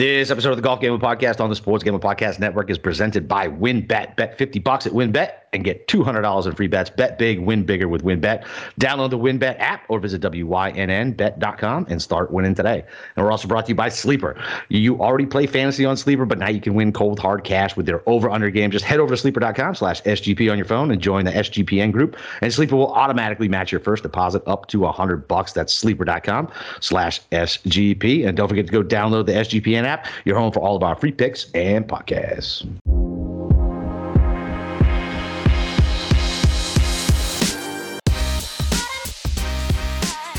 This episode of the Golf Gambling Podcast on the Sports Gambling Podcast Network is presented by WynnBET. Bet 50 bucks at WynnBET and get $200 in free bets. Bet big, win bigger with WynnBET. Download the WynnBET app or visit WYNNBet.com and start winning today. And we're also brought to you by Sleeper. You already play fantasy on Sleeper, but now you can win cold hard cash with their over-under game. Just head over to sleeper.com slash SGP on your phone and join the SGPN group. And Sleeper will automatically match your first deposit up to 100 bucks. That's sleeper.com slash SGP. And don't forget to go download the SGPN app, your home for all of our free picks and podcasts.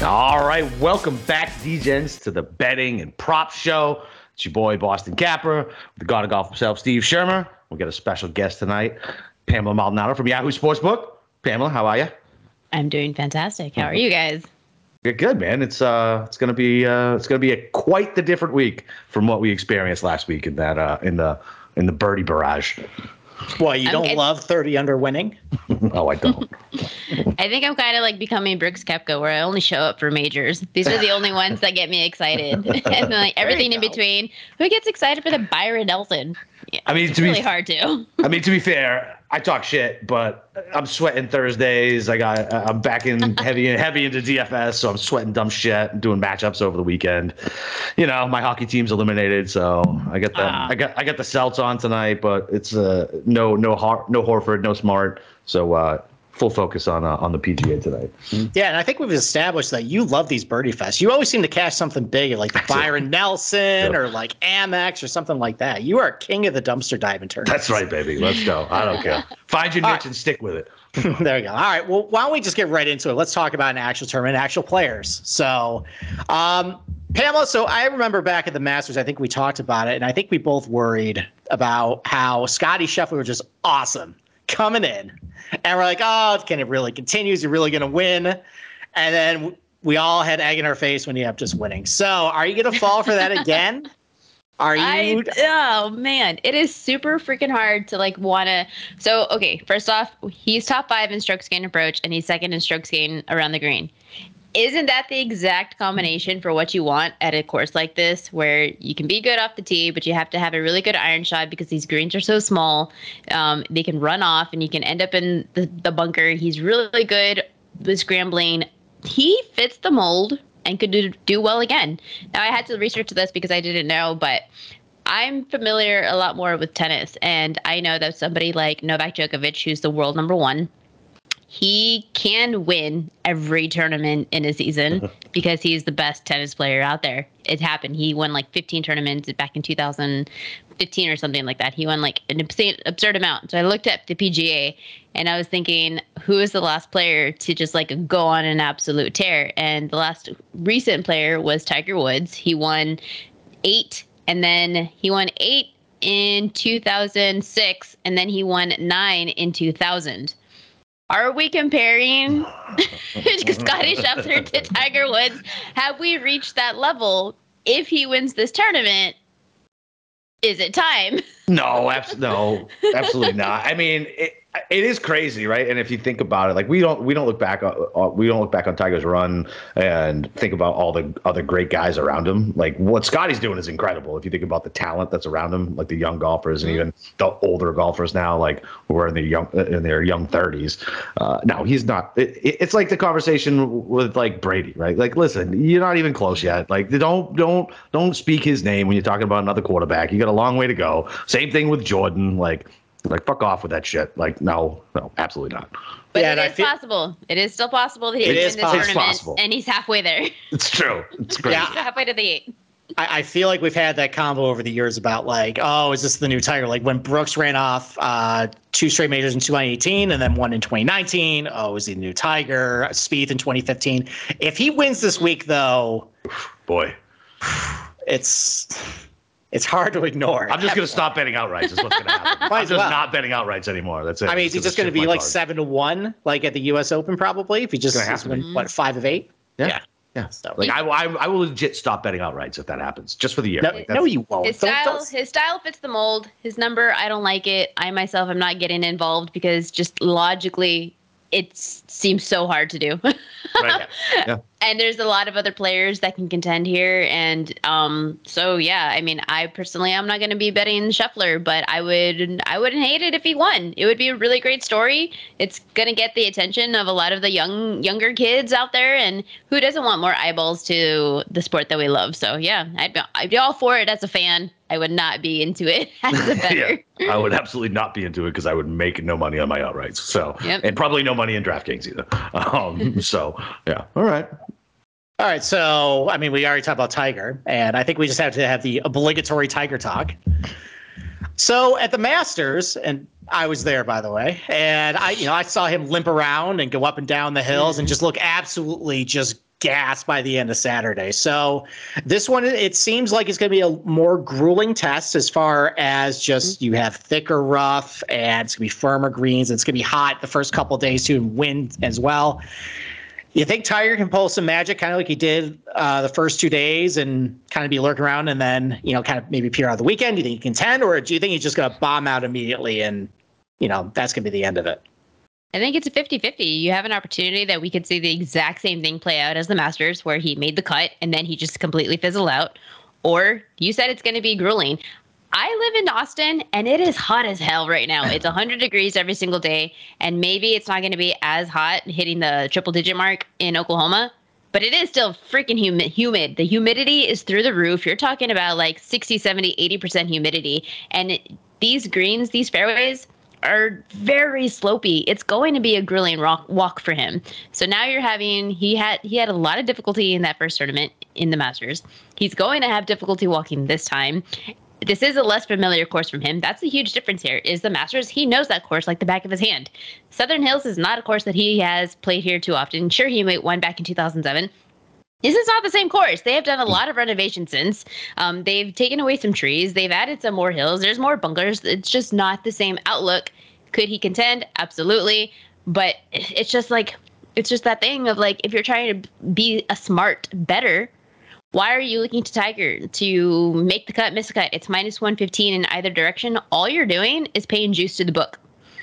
All right, welcome back, DJs, to the betting and prop show. It's your boy Boston Capper, the god of golf himself, Steve Shermer. We got a special guest tonight, Pamela Maldonado from Yahoo Sportsbook. Pamela, how are you? I'm doing fantastic. How are you guys? Good, good, man. It's uh, it's gonna be uh, it's gonna be a quite the different week from what we experienced last week in that uh, in the in the birdie barrage. Well, you don't Okay. love 30 under winning? oh, I don't. I think I'm kind of like becoming Brooks Koepka, where I only show up for majors. These are the only ones that get me excited, and then, like everything in go. between. Who gets excited for the Byron Nelson? Yeah, I mean, it's to be really hard to. I mean, to be fair, I talk shit, but I'm sweating Thursdays. I got I'm back in heavy heavy into DFS, so I'm sweating dumb shit, and doing matchups over the weekend. You know, my hockey team's eliminated, so I got the Ah. I got I got the Celts on tonight, but it's uh no no Har- no Horford, no Smart, so uh full focus on uh, on the PGA tonight. Yeah, and I think we've established that you love these birdie fests. You always seem to cash something big, like the Byron Nelson Yeah. or like Amex or something like that. You are king of the dumpster diving tournaments. That's right, baby. Let's go. I don't care. Find your niche right. and stick with it. there we go. All right. Well, why don't we just get right into it? Let's talk about an actual tournament, actual players. So, um, Pamela, so I remember back at the Masters, I think we talked about it, and I think we both worried about how Scotty Scheffler was just awesome coming in. And we're like, oh, can it really continue? Is he really going to win? And then we all had egg in our face when he ended up just winning. So, are you going to fall for that again? Are you? I, oh man, it is super freaking hard to like want to. So okay, first off, he's top five in strokes gained approach, and he's second in strokes gained around the green. Isn't that the exact combination for what you want at a course like this, where you can be good off the tee, but you have to have a really good iron shot because these greens are so small. Um, they can run off, and you can end up in the, the bunker. He's really good with scrambling. He fits the mold and could do, do well again. Now I had to research this because I didn't know, but I'm familiar a lot more with tennis, and I know that somebody like Novak Djokovic, who's the world number one, he can win every tournament in a season because he's the best tennis player out there. It happened. He won like 15 tournaments back in 2015 or something like that. He won like an absurd, absurd amount. So I looked at the PGA and I was thinking, who is the last player to just like go on an absolute tear? And the last recent player was Tiger Woods. He won eight, and then he won eight in 2006, and then he won nine in 2000. Are we comparing Scotty Scheffler to Tiger Woods? Have we reached that level? If he wins this tournament, is it time? No, abs- no, absolutely not. I mean, it, it is crazy, right? And if you think about it, like we don't we don't look back on uh, we don't look back on Tiger's run and think about all the other great guys around him. Like what Scotty's doing is incredible. If you think about the talent that's around him, like the young golfers and even the older golfers now, like who are in their young in their young thirties. Uh, no, he's not. It- it's like the conversation with like Brady, right? Like, listen, you're not even close yet. Like, don't don't don't speak his name when you're talking about another quarterback. You got a long way to go. Same thing with Jordan. Like, like fuck off with that shit. Like, no, no, absolutely not. But Yeah, and it is feel- possible. It is still possible that he It can is win this possible. It's tournament, possible. and he's halfway there. It's true. It's great. Yeah. Halfway to the eight. I, I feel like we've had that combo over the years about like, oh, is this the new Tiger? Like when Brooks ran off uh, two straight majors in 2018 and then one in 2019. Oh, is he the new Tiger? Spieth in 2015. If he wins this week, though, Boy, it's it's hard to ignore. I'm just gonna stop betting outrights. Is what's gonna happen. Might I'm as just well. not betting outrights anymore. That's it. I mean, is he just going to be like card. seven to one, like at the U.S. Open, probably? If he just Gonna have is to win, be. what mm-hmm. five of eight? Yeah. Yeah. So Like I, I, I will legit stop betting outrights if that happens, just for the year. no, Like, no, you won't. His Don't- style, don't- his style fits the mold. His number, I don't like it. I myself am not getting involved because just logically, it seems so hard to do. Right. Yeah. And there's a lot of other players that can contend here and um so yeah i mean i personally i'm not going to be betting Scheffler but i would i wouldn't hate it if he won it would be a really great story it's going to get the attention of a lot of the young younger kids out there and who doesn't want more eyeballs to the sport that we love so yeah i'd be, I'd be all for it as a fan I would not be into it as a bettor. yeah, I would absolutely not be into it because I would make no money on my outrights. So, yep. and probably no money in DraftKings either. Um, so, yeah. All right. All right. So, I mean, we already talked about Tiger, and I think we just have to have the obligatory Tiger talk. So at the Masters, and I was there by the way, and I, you know, I saw him limp around and go up and down the hills and just look absolutely just gas by the end of Saturday. So this one, it seems like it's going to be a more grueling test as far as just mm-hmm. you have thicker rough and it's going to be firmer greens. And it's going to be hot the first couple days too, and wind as well. You think Tiger can pull some magic, kind of like he did uh, the first two days, and kind of be lurking around, and then you know, kind of maybe appear on the weekend? Do you think he can tend, or do you think he's just going to bomb out immediately, and you know, that's going to be the end of it? I think it's a 50 50. You have an opportunity that we could see the exact same thing play out as the Masters, where he made the cut and then he just completely fizzled out. Or you said it's going to be grueling. I live in Austin and it is hot as hell right now. It's 100 degrees every single day. And maybe it's not going to be as hot hitting the triple digit mark in Oklahoma, but it is still freaking humid. humid. The humidity is through the roof. You're talking about like 60, 70, 80% humidity. And it, these greens, these fairways, are very slopey. It's going to be a grueling rock, walk for him. So now you're having he had he had a lot of difficulty in that first tournament in the Masters. He's going to have difficulty walking this time. This is a less familiar course from him. That's a huge difference here. Is the Masters? He knows that course like the back of his hand. Southern Hills is not a course that he has played here too often. Sure, he won back in 2007, this is not the same course. They have done a lot of renovation since. Um, they've taken away some trees. They've added some more hills. There's more bunkers. It's just not the same outlook. Could he contend? Absolutely. But it's just like, it's just that thing of like, if you're trying to be a smart bettor, why are you looking to Tiger to make the cut, miss the cut? It's minus 115 in either direction. All you're doing is paying juice to the book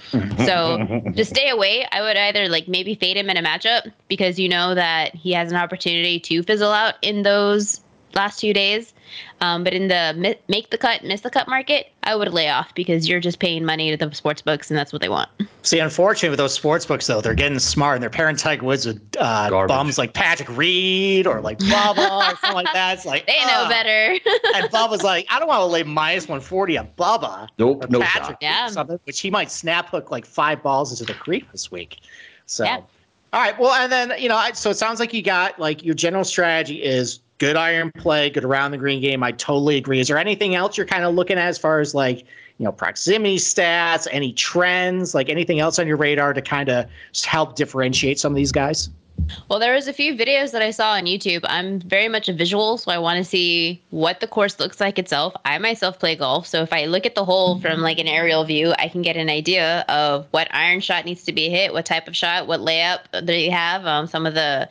so to stay away, I would either like maybe fade him in a matchup because you know that he has an opportunity to fizzle out in those last two days. Um, but in the make the cut, miss the cut market, I would lay off because you're just paying money to the sports books, and that's what they want. See, unfortunately, with those sports books, though, they're getting smart and they're pairing Tiger Woods with uh, bums like Patrick Reed or like Bubba or something like that. It's like they know uh, better. and Bubba's like, I don't want to lay minus 140 on Bubba. Nope, no Patrick shot. Yeah. Something, which he might snap hook like five balls into the creek this week. So. Yeah. All right. Well, and then you know, so it sounds like you got like your general strategy is good iron play, good around the green game. I totally agree. Is there anything else you're kind of looking at as far as like, you know, proximity stats, any trends, like anything else on your radar to kind of help differentiate some of these guys? Well, there was a few videos that I saw on YouTube. I'm very much a visual, so I want to see what the course looks like itself. I myself play golf, so if I look at the hole from like an aerial view, I can get an idea of what iron shot needs to be hit, what type of shot, what layup they have. Um, some of the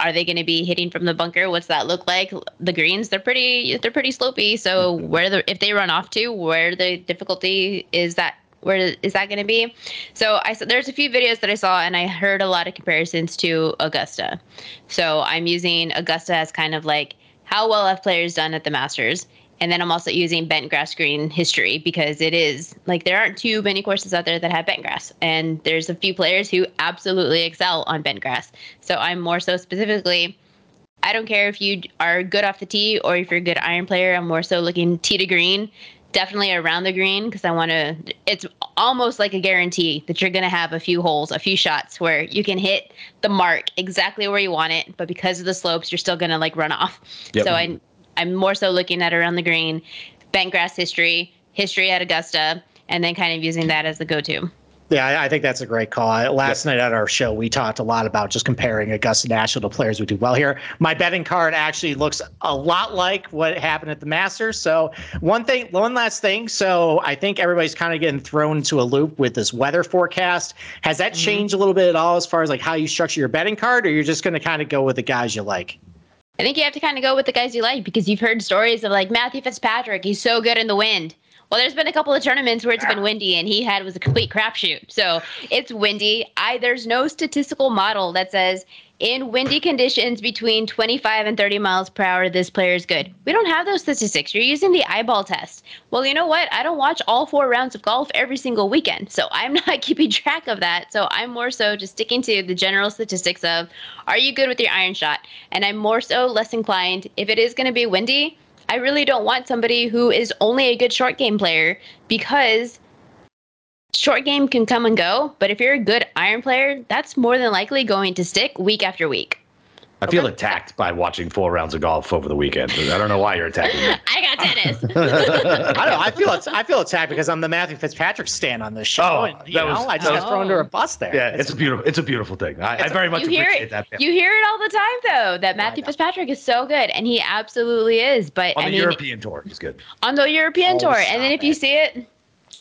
are they going to be hitting from the bunker? What's that look like? The greens, they're pretty, they're pretty slopey. So mm-hmm. where the if they run off to, where the difficulty is that where is that going to be? So I saw there's a few videos that I saw and I heard a lot of comparisons to Augusta. So I'm using Augusta as kind of like how well have players done at the Masters, and then I'm also using bent grass green history because it is like there aren't too many courses out there that have bent grass. And there's a few players who absolutely excel on bent grass. So I'm more so specifically, I don't care if you are good off the tee or if you're a good iron player. I'm more so looking tee to green, definitely around the green because I want to. It's almost like a guarantee that you're going to have a few holes, a few shots where you can hit the mark exactly where you want it. But because of the slopes, you're still going to like run off. Yep. So I I'm more so looking at around the green, bent grass history, history at Augusta, and then kind of using that as the go-to. Yeah, I, I think that's a great call. Last yep. night at our show, we talked a lot about just comparing Augusta National to players who do well here. My betting card actually looks a lot like what happened at the Masters. So one thing, one last thing. So I think everybody's kind of getting thrown into a loop with this weather forecast. Has that mm-hmm. changed a little bit at all as far as like how you structure your betting card, or you're just going to kind of go with the guys you like? I think you have to kind of go with the guys you like because you've heard stories of like Matthew Fitzpatrick. He's so good in the wind. Well, there's been a couple of tournaments where it's been ah. windy and he had was a complete crapshoot. So it's windy. I there's no statistical model that says in windy conditions between 25 and 30 miles per hour, this player is good. We don't have those statistics. You're using the eyeball test. Well, you know what? I don't watch all four rounds of golf every single weekend. So I'm not keeping track of that. So I'm more so just sticking to the general statistics of are you good with your iron shot? And I'm more so less inclined if it is going to be windy. I really don't want somebody who is only a good short game player because short game can come and go, but if you're a good iron player, that's more than likely going to stick week after week. I feel attacked by watching four rounds of golf over the weekend. I don't know why you're attacking me. I got tennis. I don't know. I feel it's, I feel attacked because I'm the Matthew Fitzpatrick stand on this show. Oh, and, you that know, was- I just that got thrown under a bus there. Yeah, it's a beautiful, it's a beautiful thing. I, I very much you hear appreciate it. that. You hear it all the time, though, that Matthew know. Fitzpatrick is so good, and he absolutely is. But on I the mean, European tour, he's good. on the European Oh, tour, and then stop if you see it,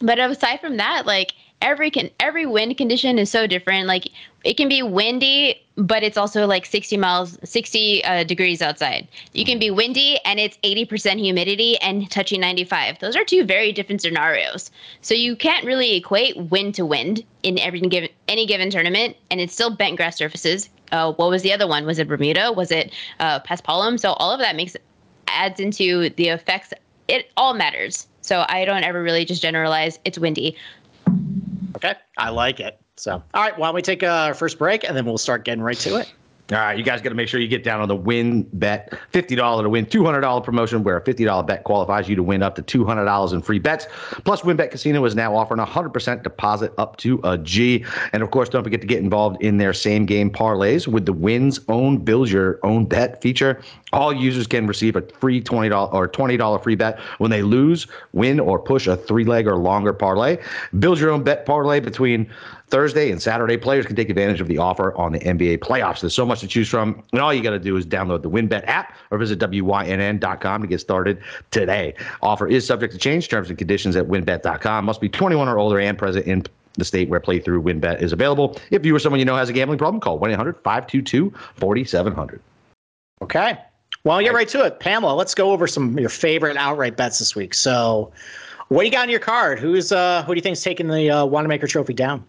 but aside from that, like every can every wind condition is so different. Like it can be windy, but it's also like 60 miles, 60 uh, degrees outside. You can be windy and it's 80% humidity and touching 95. Those are two very different scenarios. So you can't really equate wind to wind in every given any given tournament, and it's still bent grass surfaces. Uh, what was the other one? Was it Bermuda? Was it uh, Paspalum? So all of that makes adds into the effects. It all matters. So I don't ever really just generalize. It's windy. Okay. I like it. So, all right. Why don't we take our first break and then we'll start getting right to it. All right, you guys got to make sure you get down on the win bet. $50 to win, $200 promotion where a $50 bet qualifies you to win up to $200 in free bets. Plus, WynnBET Casino is now offering a 100% deposit up to a G. And of course, don't forget to get involved in their same game parlays with the Wins Own Build Your Own Bet feature. All users can receive a free $20 or $20 free bet when they lose, win, or push a three leg or longer parlay. Build your own bet parlay between Thursday and Saturday. Players can take advantage of the offer on the NBA playoffs. There's so much to choose from. And all you got to do is download the WynnBET app or visit WYNN.com to get started today. Offer is subject to change. Terms and conditions at WynnBET.com. Must be 21 or older and present in the state where playthrough WynnBET is available. If you or someone you know has a gambling problem, call 1 800 522 4700. Okay. Well, get right to it. Pamela, let's go over some of your favorite outright bets this week. So, what do you got on your card? Who's uh who do you think's taking the uh, Wanamaker trophy down?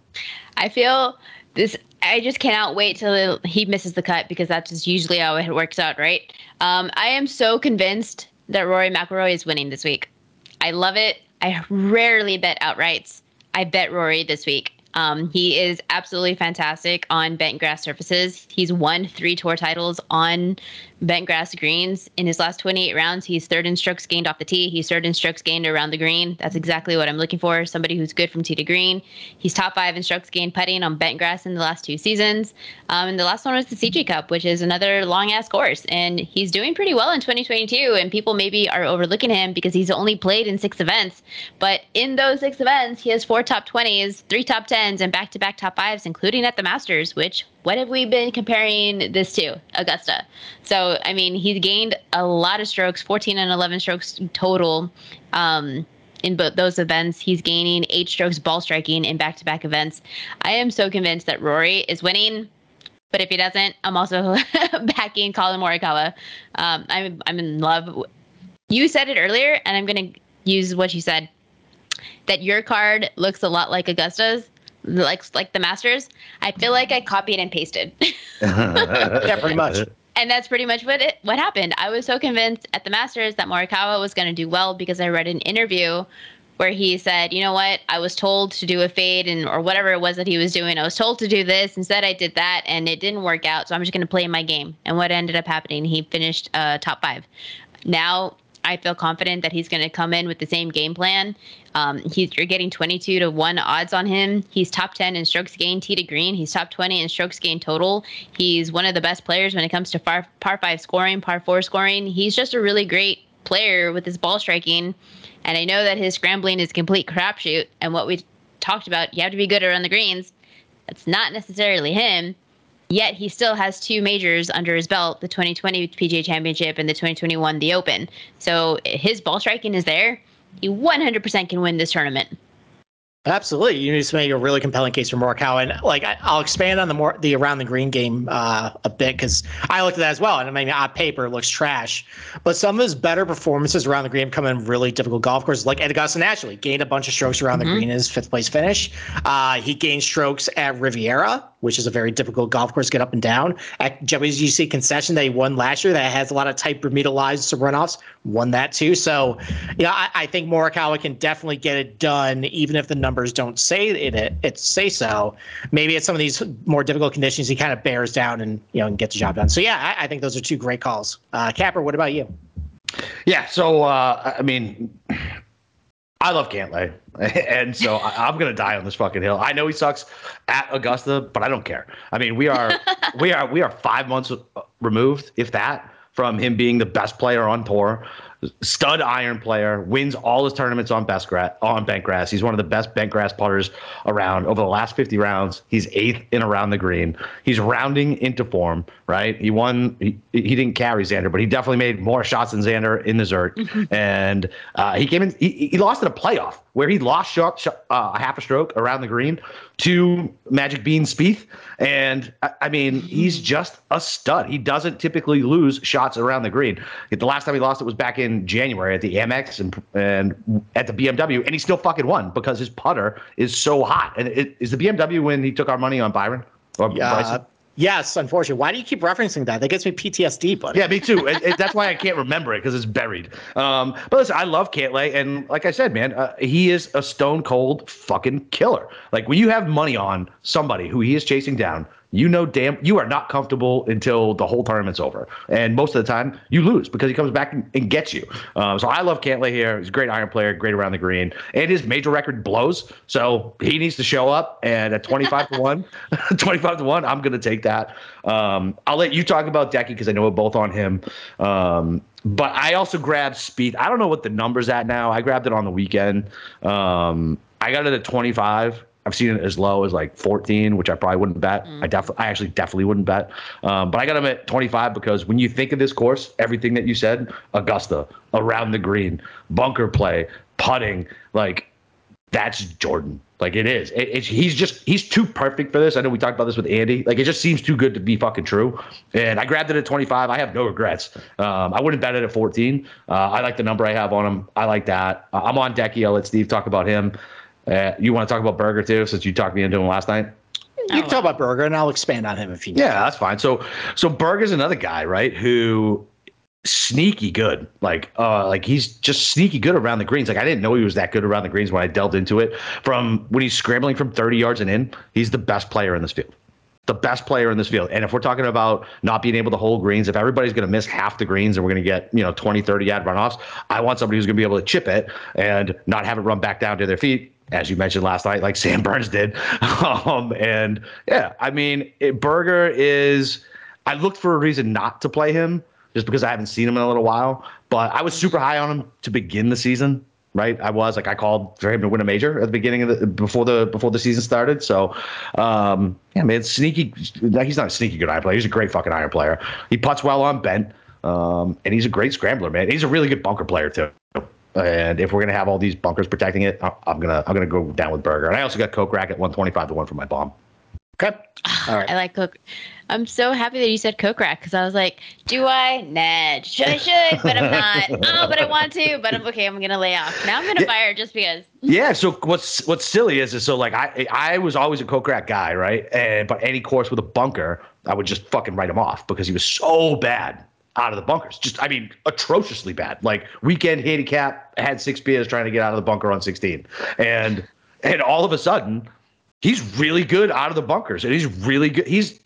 I feel this. I just cannot wait till he misses the cut because that's just usually how it works out, right? Um, I am so convinced that Rory McIlroy is winning this week. I love it. I rarely bet outrights. I bet Rory this week. Um, he is absolutely fantastic on bent grass surfaces. He's won three tour titles on bent grass greens in his last 28 rounds. He's third in strokes gained off the tee. He's third in strokes gained around the green. That's exactly what I'm looking for. Somebody who's good from tee to green. He's top five in strokes gained putting on bent grass in the last two seasons. Um, and the last one was the CJ Cup, which is another long ass course. And he's doing pretty well in 2022. And people maybe are overlooking him because he's only played in six events. But in those six events, he has four top 20s, three top 10s, and back to back top fives, including at the Masters, which what have we been comparing this to? Augusta. So, I mean, he's gained a lot of strokes, 14 and 11 strokes total. Um, in both those events, he's gaining eight strokes ball striking in back to back events. I am so convinced that Rory is winning. But if he doesn't, I'm also backing Collin Morikawa. Um, I'm I'm in love. You said it earlier, and I'm gonna use what you said. That your card looks a lot like Augusta's, like like the Masters. I feel like I copied and pasted. Yeah, pretty much. and that's pretty much what it what happened. I was so convinced at the Masters that Morikawa was going to do well because I read an interview where he said, "You know what? I was told to do a fade and or whatever it was that he was doing. I was told to do this. Instead, I did that, and it didn't work out. So I'm just going to play my game." And what ended up happening? He finished uh, top five. Now I feel confident that he's going to come in with the same game plan. Um, he's you're getting 22 to one odds on him. He's top 10 in strokes gained tee to green. He's top 20 in strokes gained total. He's one of the best players when it comes to par, par five scoring, par four scoring. He's just a really great player with his ball striking. And I know that his scrambling is complete crapshoot. And what we talked about, you have to be good around the greens. That's not necessarily him. Yet he still has two majors under his belt the 2020 PGA Championship and the 2021 The Open. So his ball striking is there. He 100% can win this tournament. Absolutely, you need to make a really compelling case for Morikawa, and like I, I'll expand on the more the around the green game uh, a bit because I looked at that as well, and I mean on paper it looks trash, but some of his better performances around the green come in really difficult golf courses, like Ed Augusta naturally gained a bunch of strokes around the green in his fifth place finish. Uh, he gained strokes at Riviera, which is a very difficult golf course get up and down. At WGC concession they won last year that has a lot of tight Bermuda lines to runoffs, won that too. So, yeah, I, I think Morikawa can definitely get it done, even if the numbers don't say it, it, it say so. Maybe at some of these more difficult conditions, he kind of bears down and you know and gets the job done. So yeah, I, I think those are two great calls. Uh, Capper, what about you? Yeah, so uh, I mean, I love Cantlay, and so I, am gonna die on this fucking hill. I know he sucks at Augusta, but I don't care. I mean, we are we are we are five months removed, if that, from him being the best player on tour stud iron player, wins all his tournaments on best grass on bent grass. He's one of the best bent grass putters around. Over the last 50 rounds, he's eighth in around the green. He's rounding into form, right? He won. He, he didn't carry Xander, but he definitely made more shots than Xander in the Zurich. Mm-hmm. And uh, he came in. He, he lost in a playoff where he lost shot, shot uh, a half a stroke around the green to Magic Bean Spieth. And I, I, mean, he's just a stud. He doesn't typically lose shots around the green. The last time he lost it was back in January at the Amex and and at the BMW, and he still fucking won because his putter is so hot. And it, is the BMW when he took our money on Byron? Or yeah, Bryson? Yes, unfortunately. Why do you keep referencing that? That gets me PTSD, buddy. Yeah, me too. it, it, that's why I can't remember it because it's buried. Um, but listen, I love Cantlay, and like I said, man, uh, he is a stone cold fucking killer. Like when you have money on somebody who he is chasing down, you know damn you are not comfortable until the whole tournament's over. And most of the time you lose because he comes back and, and gets you. Um, so I love Cantlay here. He's a great iron player, great around the green. And his major record blows. So he needs to show up. And at 25 to 1, 25 to 1, I'm going to take that. Um, I'll let you talk about Decky because I know we're both on him. Um, but I also grabbed Spieth. I don't know what the number's at now. I grabbed it on the weekend. Um, I got it at 25 I've seen it as low as like 14, which I probably wouldn't bet. Mm. I definitely, I actually definitely wouldn't bet. Um, but I got him at 25 because when you think of this course, everything that you said, Augusta, around the green, bunker play, putting, like that's Jordan. Like it is. It, he's just he's too perfect for this. I know we talked about this with Andy. Like it just seems too good to be fucking true. And I grabbed it at 25. I have no regrets. Um, I wouldn't bet it at 14. Uh, I like the number I have on him. I like that. Uh, I'm on Decky. I'll let Steve talk about him. Uh, you want to talk about Berger too, since you talked me into him last night? You can talk about Berger, and I'll expand on him if you. Need. Yeah, that's fine. So, so Berger's another guy, right? Who sneaky good. Like, uh, like he's just sneaky good around the greens. Like I didn't know he was that good around the greens when I delved into it. From when he's scrambling from 30 yards and in, he's the best player in this field. The best player in this field. And if we're talking about not being able to hold greens, if everybody's going to miss half the greens and we're going to get, you know, 20, 30 yard runoffs, I want somebody who's going to be able to chip it and not have it run back down to their feet as you mentioned last night, like Sam Burns did. Um, and yeah, I mean, it, Berger is. I looked for a reason not to play him just because I haven't seen him in a little while. But I was super high on him to begin the season. Right, I was like I called for him to win a major at the beginning of the before the before the season started. So, um, yeah, man, sneaky. He's not a sneaky good iron player. He's a great fucking iron player. He puts well on bent, um, and he's a great scrambler, man. He's a really good bunker player too. And if we're gonna have all these bunkers protecting it, I'm gonna I'm gonna go down with Berger. And I also got Kokrak at 125 to one for my bomb. Okay. All right. I like Coke. I'm so happy that you said Kokrak because I was like, do I? Nah, should I should, but I'm not. oh, but I want to, but I'm okay. I'm gonna lay off. Now I'm gonna yeah. fire just because. Yeah. So what's what's silly is is so like I I was always a Kokrak guy, right? And but any course with a bunker, I would just fucking write him off because he was so bad out of the bunkers. Just, I mean, atrociously bad. Like weekend handicap had six beers trying to get out of the bunker on 16, and and all of a sudden, he's really good out of the bunkers, and he's really good. He's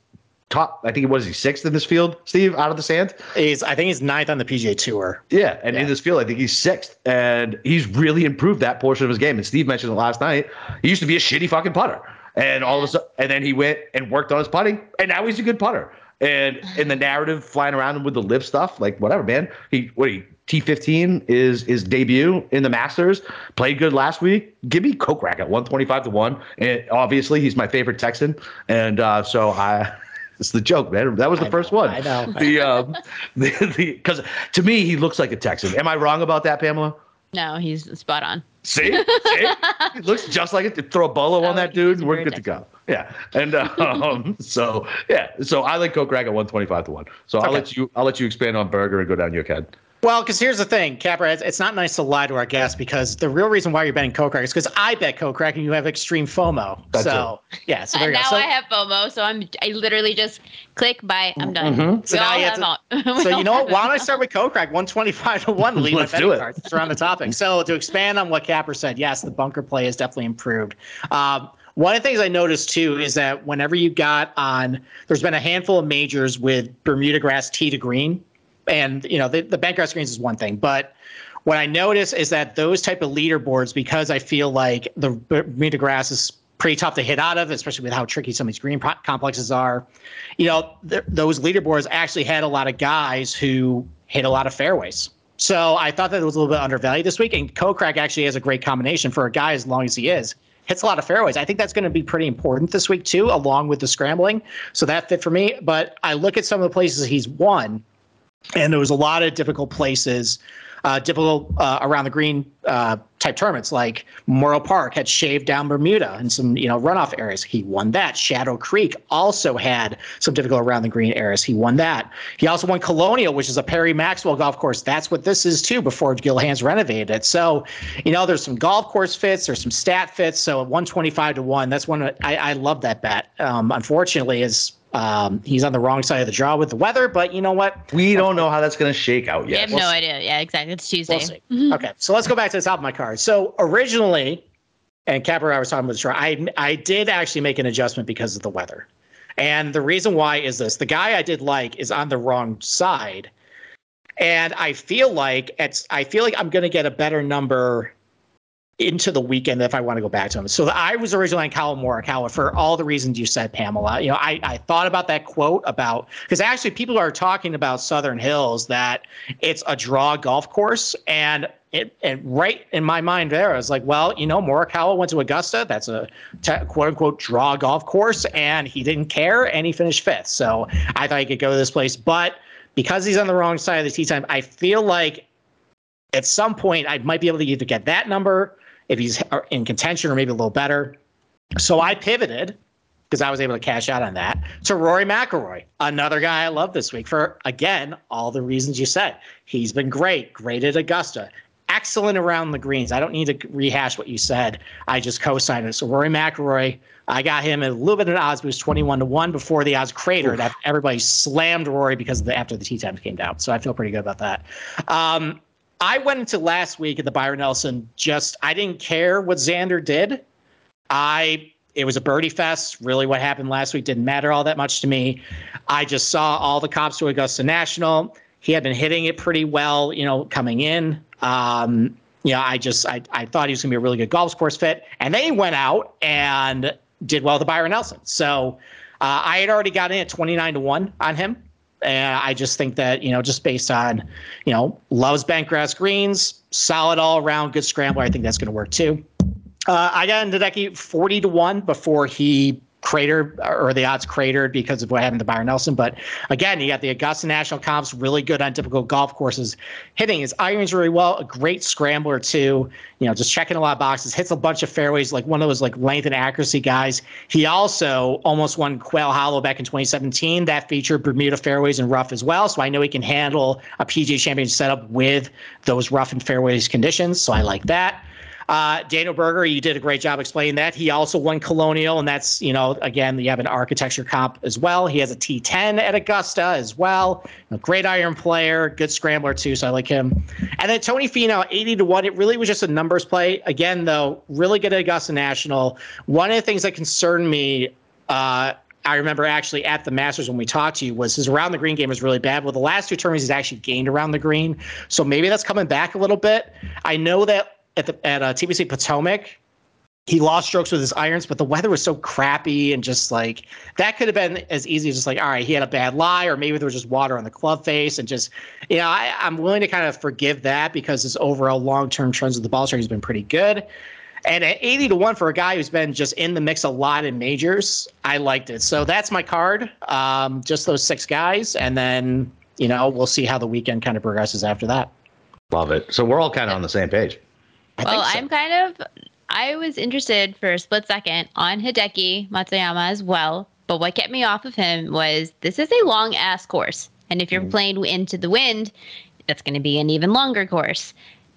top. I think he was he sixth in this field, Steve, out of the sand. He's I think he's ninth on the PGA Tour. Yeah, and yeah. in this field, I think he's sixth, and he's really improved that portion of his game. And Steve mentioned it last night. He used to be a shitty fucking putter. And all of a sudden, and then he went and worked on his putting, and now he's a good putter. And in the narrative flying around with the LIV stuff, like whatever, man. He what he T15 is his debut in the Masters. Played good last week. Give me Kokrak at 125 to 1. And obviously he's my favorite Texan. And uh, so I it's the joke, man. That was the I first know, one. I know. The um the because to me he looks like a Texan. Am I wrong about that, Pamela? No, he's spot on. See? See? he looks just like it. Throw a bolo on that dude, we're good to go. Yeah, and um, so yeah, so I like Kokrak at one twenty five to one. So okay. I'll let you I'll let you expand on Berger and go down your head. Well, because here's the thing, Capper, it's, it's, not nice to lie to our guests because the real reason why you're betting Kokrak is because I bet Kokrak and you have extreme FOMO. That's so it. yeah, so there now so, I have FOMO, so I'm I literally just click buy. I'm done. Mm-hmm. So now you have to, so you know what? Why don't I start with Kokrak, 125 to one lead Let's do it. cards. It's around the topic. So to expand on what Capper said, yes, the bunker play has definitely improved. Um, one of the things I noticed too is that whenever you got on, there's been a handful of majors with Bermuda grass tee to green. And you know the, the bentgrass greens is one thing. But what i notice is that those type of leaderboards because i feel like the bermuda grass is pretty tough to hit out of especially with how tricky some of these green complexes are you know th- those leaderboards actually had a lot of guys who hit a lot of fairways. So i thought that it was a little bit undervalued this week. And Kokrak actually has a great combination for a guy as long as he is hits a lot of fairways. I think that's going to be pretty important this week too, along with the scrambling. So that fit for me. But I look at some of the places he's won, and there was a lot of difficult places, uh, difficult uh, around the green uh, type tournaments like Memorial Park had shaved down Bermuda and some you know runoff areas. He won that. Shadow Creek also had some difficult around the green areas. He won that. He also won Colonial, which is a Perry Maxwell golf course. That's what this is too. Before Gil Hanse renovated it, so you know there's some golf course fits, there's some stat fits. So 125 to one, that's one I, I love that bet. Um, unfortunately, is um, he's on the wrong side of the draw with the weather, but you know what? We don't know how that's going to shake out yet. We have we'll no see. idea. Yeah, exactly. It's Tuesday. We'll okay, so let's go back to the top of my card. So originally, and Capper, I was talking about the draw. I I did actually make an adjustment because of the weather, and the reason why is this: the guy I did like is on the wrong side, and I feel like it's I feel like I'm going to get a better number into the weekend if I want to go back to him. So I was originally on Collin Morikawa for all the reasons you said, Pamela. You know, I, I thought about that quote about because actually people are talking about Southern Hills that it's a draw golf course, and it and right in my mind there, I was like, well, you know, Morikawa went to Augusta. That's a te- quote unquote draw golf course, and he didn't care, and he finished fifth. So I thought he could go to this place, but because he's on the wrong side of the tee time, I feel like at some point I might be able to either get that number if he's in contention or maybe a little better. So I pivoted because I was able to cash out on that to Rory McIlroy, another guy I love this week for again all the reasons you said. He's been great, great at Augusta, excellent around the greens. I don't need to rehash what you said. I just co-signed it. So Rory McIlroy, I got him a little bit of odds boost, twenty-one to one before the odds cratered. Everybody slammed Rory because of the after the tee times came down. So I feel pretty good about that. Um, I went into last week at the Byron Nelson just I didn't care what Xander did. I it was a birdie fest. Really, what happened last week didn't matter all that much to me. I just saw all the comps to Augusta National. He had been hitting it pretty well, you know, coming in. Um, you know, I just I, I thought he was gonna be a really good golf course fit. And then he went out and did well at the Byron Nelson. So uh, I had already got in at 29 to 1 on him. And I just think that, you know, just based on, you know, loves bentgrass greens, solid all around, good scrambler, I think that's going to work too. Uh, I got into Hideki 40 to 1 before he cratered or the odds cratered because of what happened to Byron Nelson. But again, you got the Augusta National comps, really good on typical golf courses, hitting his irons really well, a great scrambler too. You know, just checking a lot of boxes, hits a bunch of fairways, like one of those like length and accuracy guys. He also almost won Quail Hollow back in 2017. That featured Bermuda fairways and rough as well. So I know he can handle a PGA Championship setup with those rough and fairways conditions. So I like that. Uh, Daniel Berger, you did a great job explaining that. He also won Colonial, and that's, you know, again, you have an architecture comp as well. He has a T10 at Augusta as well. A great iron player, good scrambler too, so I like him. And then Tony Finau, 80 to 1. It really was just a numbers play. Again, though, really good at Augusta National. One of the things that concerned me uh, I remember actually at the Masters when we talked to you was his around the green game was really bad. Well, the last two tournaments he's actually gained around the green, so maybe that's coming back a little bit. I know that at the at uh, TPC Potomac, he lost strokes with his irons, but the weather was so crappy and just like that could have been as easy as just like, all right, he had a bad lie, or maybe there was just water on the club face, and just you know, I, I'm willing to kind of forgive that because his overall long term trends of the ball striking has been pretty good. And at 80 to 1 for a guy who's been just in the mix a lot in majors, I liked it. So that's my card. Um, just those six guys. And then, you know, we'll see how the weekend kind of progresses after that. Love it. So we're all kind of on the same page. I well, so. I'm kind of. I was interested for a split second on Hideki Matsuyama as well, but what kept me off of him was this is a long ass course, and if you're mm. playing into the wind, that's going to be an even longer course.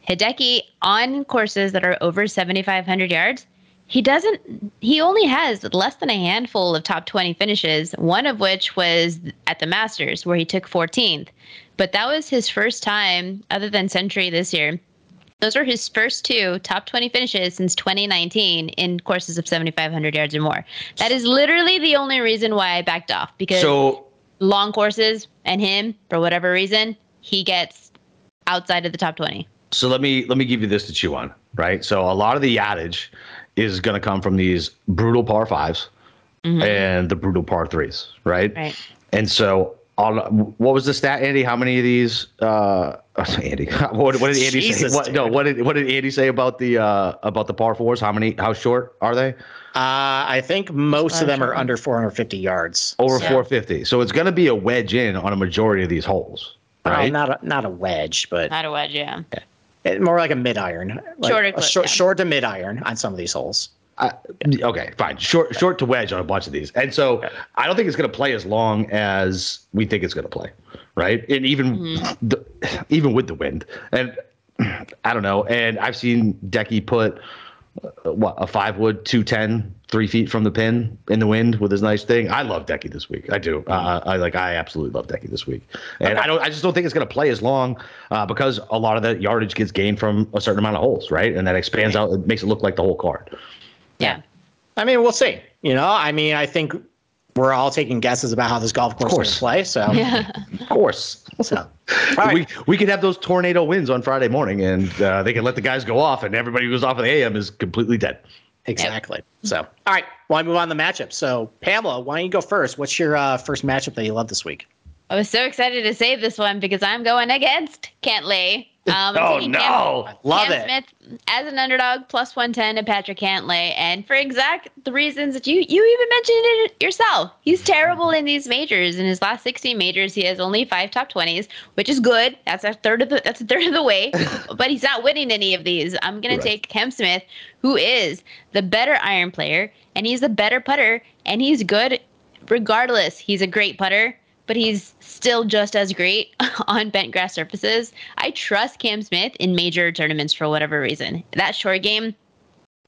Hideki on courses that are over 7,500 yards, he doesn't, he only has less than a handful of top 20 finishes, one of which was at the Masters, where he took 14th. But that was his first time, other than Sentry this year. Those were his first two top 20 finishes since 2019 in courses of 7,500 yards or more. That is literally the only reason why I backed off because So long courses and him, for whatever reason, he gets outside of the top 20. so let me let me give you this to chew on, right? So a lot of the yardage is going to come from these brutal par 5s mm-hmm. and the brutal par threes, right? Right. And so on what was the stat, Andy? How many of these? Uh, Andy, what, what did Andy Jesus, say? What, no, what did what did Andy say about the uh, about the par fours? How many? How short are they? Uh, I think most of them are under 450 yards. Over Yeah. 450. So it's going to be a wedge in on a majority of these holes, Well, right? not a, not a wedge, but Not a wedge, yeah. it- more like a mid iron. Like Shorter a short, yeah. short to mid iron on some of these holes. I, okay, fine. Short, short to wedge on a bunch of these, and so I don't think it's going to play as long as we think it's going to play, right? And even, the, even with the wind, and I don't know. And I've seen Decky put uh, what a five wood, 210, three feet from the pin in the wind with his nice thing. I love Decky this week. I do. Uh, I like. I absolutely love Decky this week, and I don't. I just don't think it's going to play as long uh, because a lot of that yardage gets gained from a certain amount of holes, right? And that expands out. It makes it look like the whole card. Yeah. I mean, we'll see. You know, I mean, I think we're all taking guesses about how this golf course is course. to play. So, Yeah. Of course. so. all right. We we could have those tornado winds on Friday morning, and uh, they can let the guys go off, and everybody who goes off at the AM is completely dead. Exactly. So, all right. Well, I move on to the matchup. So, Pamela, why don't you go first? What's your uh, first matchup that you love this week? I was so excited to save this one because I'm going against Cantlay. Um, Oh no! Cam, Love Cam it. Smith as an underdog, plus 110 to Patrick Cantlay. And for exact the reasons that you you even mentioned it yourself. He's terrible in these majors. In his last 16 majors, he has only five top 20s, which is good. That's a third of the that's a third of the way. but he's not winning any of these. I'm gonna Right. take Cam Smith, who is the better iron player, and he's the better putter, and he's good regardless. He's a great putter but he's still just as great on bent grass surfaces. I trust Cam Smith in major tournaments for whatever reason. That short game,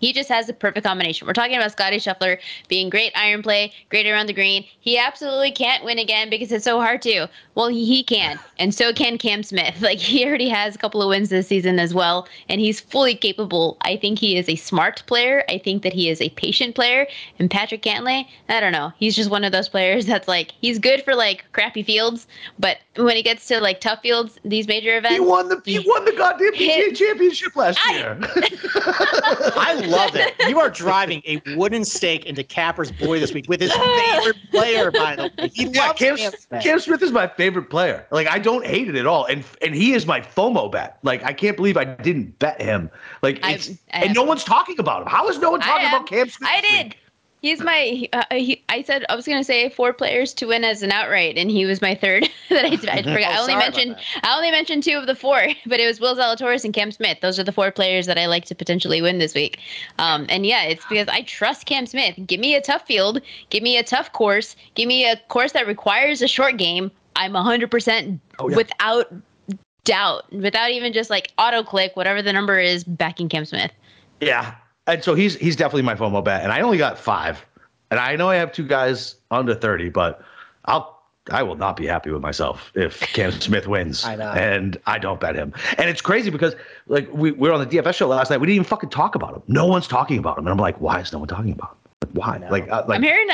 he just has the perfect combination. We're talking about Scotty Scheffler being great iron play, great around the green. He absolutely can't win again because it's so hard to. Well, he, he can, and so can Cam Smith. Like he already has a couple of wins this season as well, and he's fully capable. I think he is a smart player. I think that he is a patient player. And Patrick Cantlay, I don't know. He's just one of those players that's like he's good for like crappy fields, but when he gets to like tough fields, these major events, He won the he won the goddamn PGA championship last I- year. I love it. You are driving a wooden stake into Capper's boy this week with his favorite player, by the way. He yeah, loves Cam, Cam Smith. Cam Smith is my favorite player. Like I don't hate it at all, and and he is my FOMO bet. Like I can't believe I didn't bet him. Like I- it's, I and no one's talking about him. How is no one talking about Cam Smith? I did. week? He's my. Uh, he, I said I was gonna say four players to win as an outright, and he was my third. that I, I forgot. I Oh, only mentioned. I only mentioned two of the four, but it was Will Zalatoris and Cam Smith. Those are the four players that I like to potentially win this week. Um, and yeah, it's because I trust Cam Smith. Give me a tough field. Give me a tough course. Give me a course that requires a short game. I'm 100% Oh, yeah. without doubt, without even just like auto click, whatever the number is, backing Cam Smith. Yeah, and so he's he's definitely my FOMO bet, and I only got five, and I know I have two guys under thirty, but I'll I will not be happy with myself if Cam Smith wins, I know. and I don't bet him. And it's crazy because like we, we were on the DFS show last night, we didn't even fucking talk about him. No one's talking about him, and I'm like, why is no one talking about him? Like, why? know. Like, uh, like I'm hearing.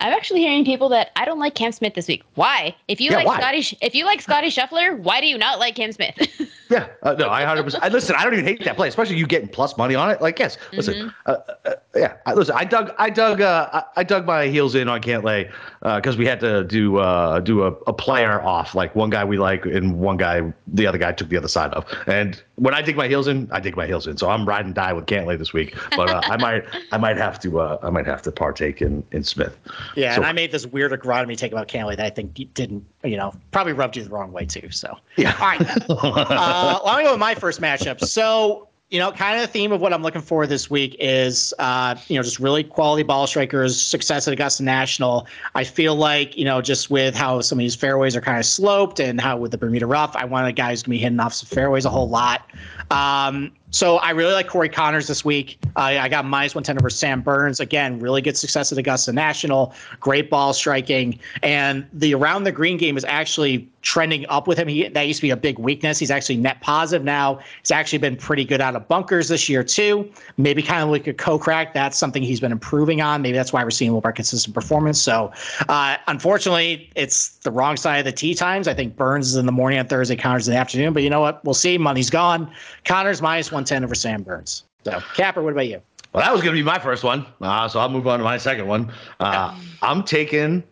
I'm actually hearing people that I don't like Cam Smith this week. Why? If you Yeah, like why? Scotty, if you like Scotty Scheffler, why do you not like Cam Smith? Yeah, uh, no, I hundred percent. Listen, I don't even hate that play, especially you getting plus money on it. Like, yes, listen, Mm-hmm. uh, uh, yeah. I, listen, I dug, I dug, uh, I, I dug my heels in on Cantlay because we had to do uh, do a, a player off. Like one guy we like, and one guy the other guy took the other side of. And when I dig my heels in, I dig my heels in. So I'm ride and die with Cantlay this week. But uh, I might, I might have to, uh, I might have to partake in in Smith. Yeah, So- and I made this weird agronomy take about Cantlay that I think didn't, you know, probably rubbed you the wrong way too. So, Yeah. all right. Uh, well, I'm going go with my first matchup. So, you know, kind of the theme of what I'm looking for this week is, uh, you know, just really quality ball strikers, success at Augusta National. I feel like, you know, just with how some of these fairways are kind of sloped and how with the Bermuda rough, I want a guy who's going to be hitting off some fairways a whole lot. Um, so I really like Corey Conners this week. Uh, I got minus 110 over Sam Burns. Again, really good success at Augusta National. Great ball striking. And the around the green game is actually trending up with him. He, that used to be a big weakness. He's actually net positive now. He's actually been pretty good out of bunkers this year, too. Maybe kind of like a Kokrak. That's something he's been improving on. Maybe that's why we're seeing a little more consistent performance. So, uh, unfortunately, it's the wrong side of the tee times. I think Burns is in the morning on Thursday, Conners in the afternoon. But you know what? We'll see. Money's gone. Conners minus 110 over Sam Burns. So, Capper, what about you? Well, that was going to be my first one. Uh, so I'll move on to my second one. Uh, I'm taking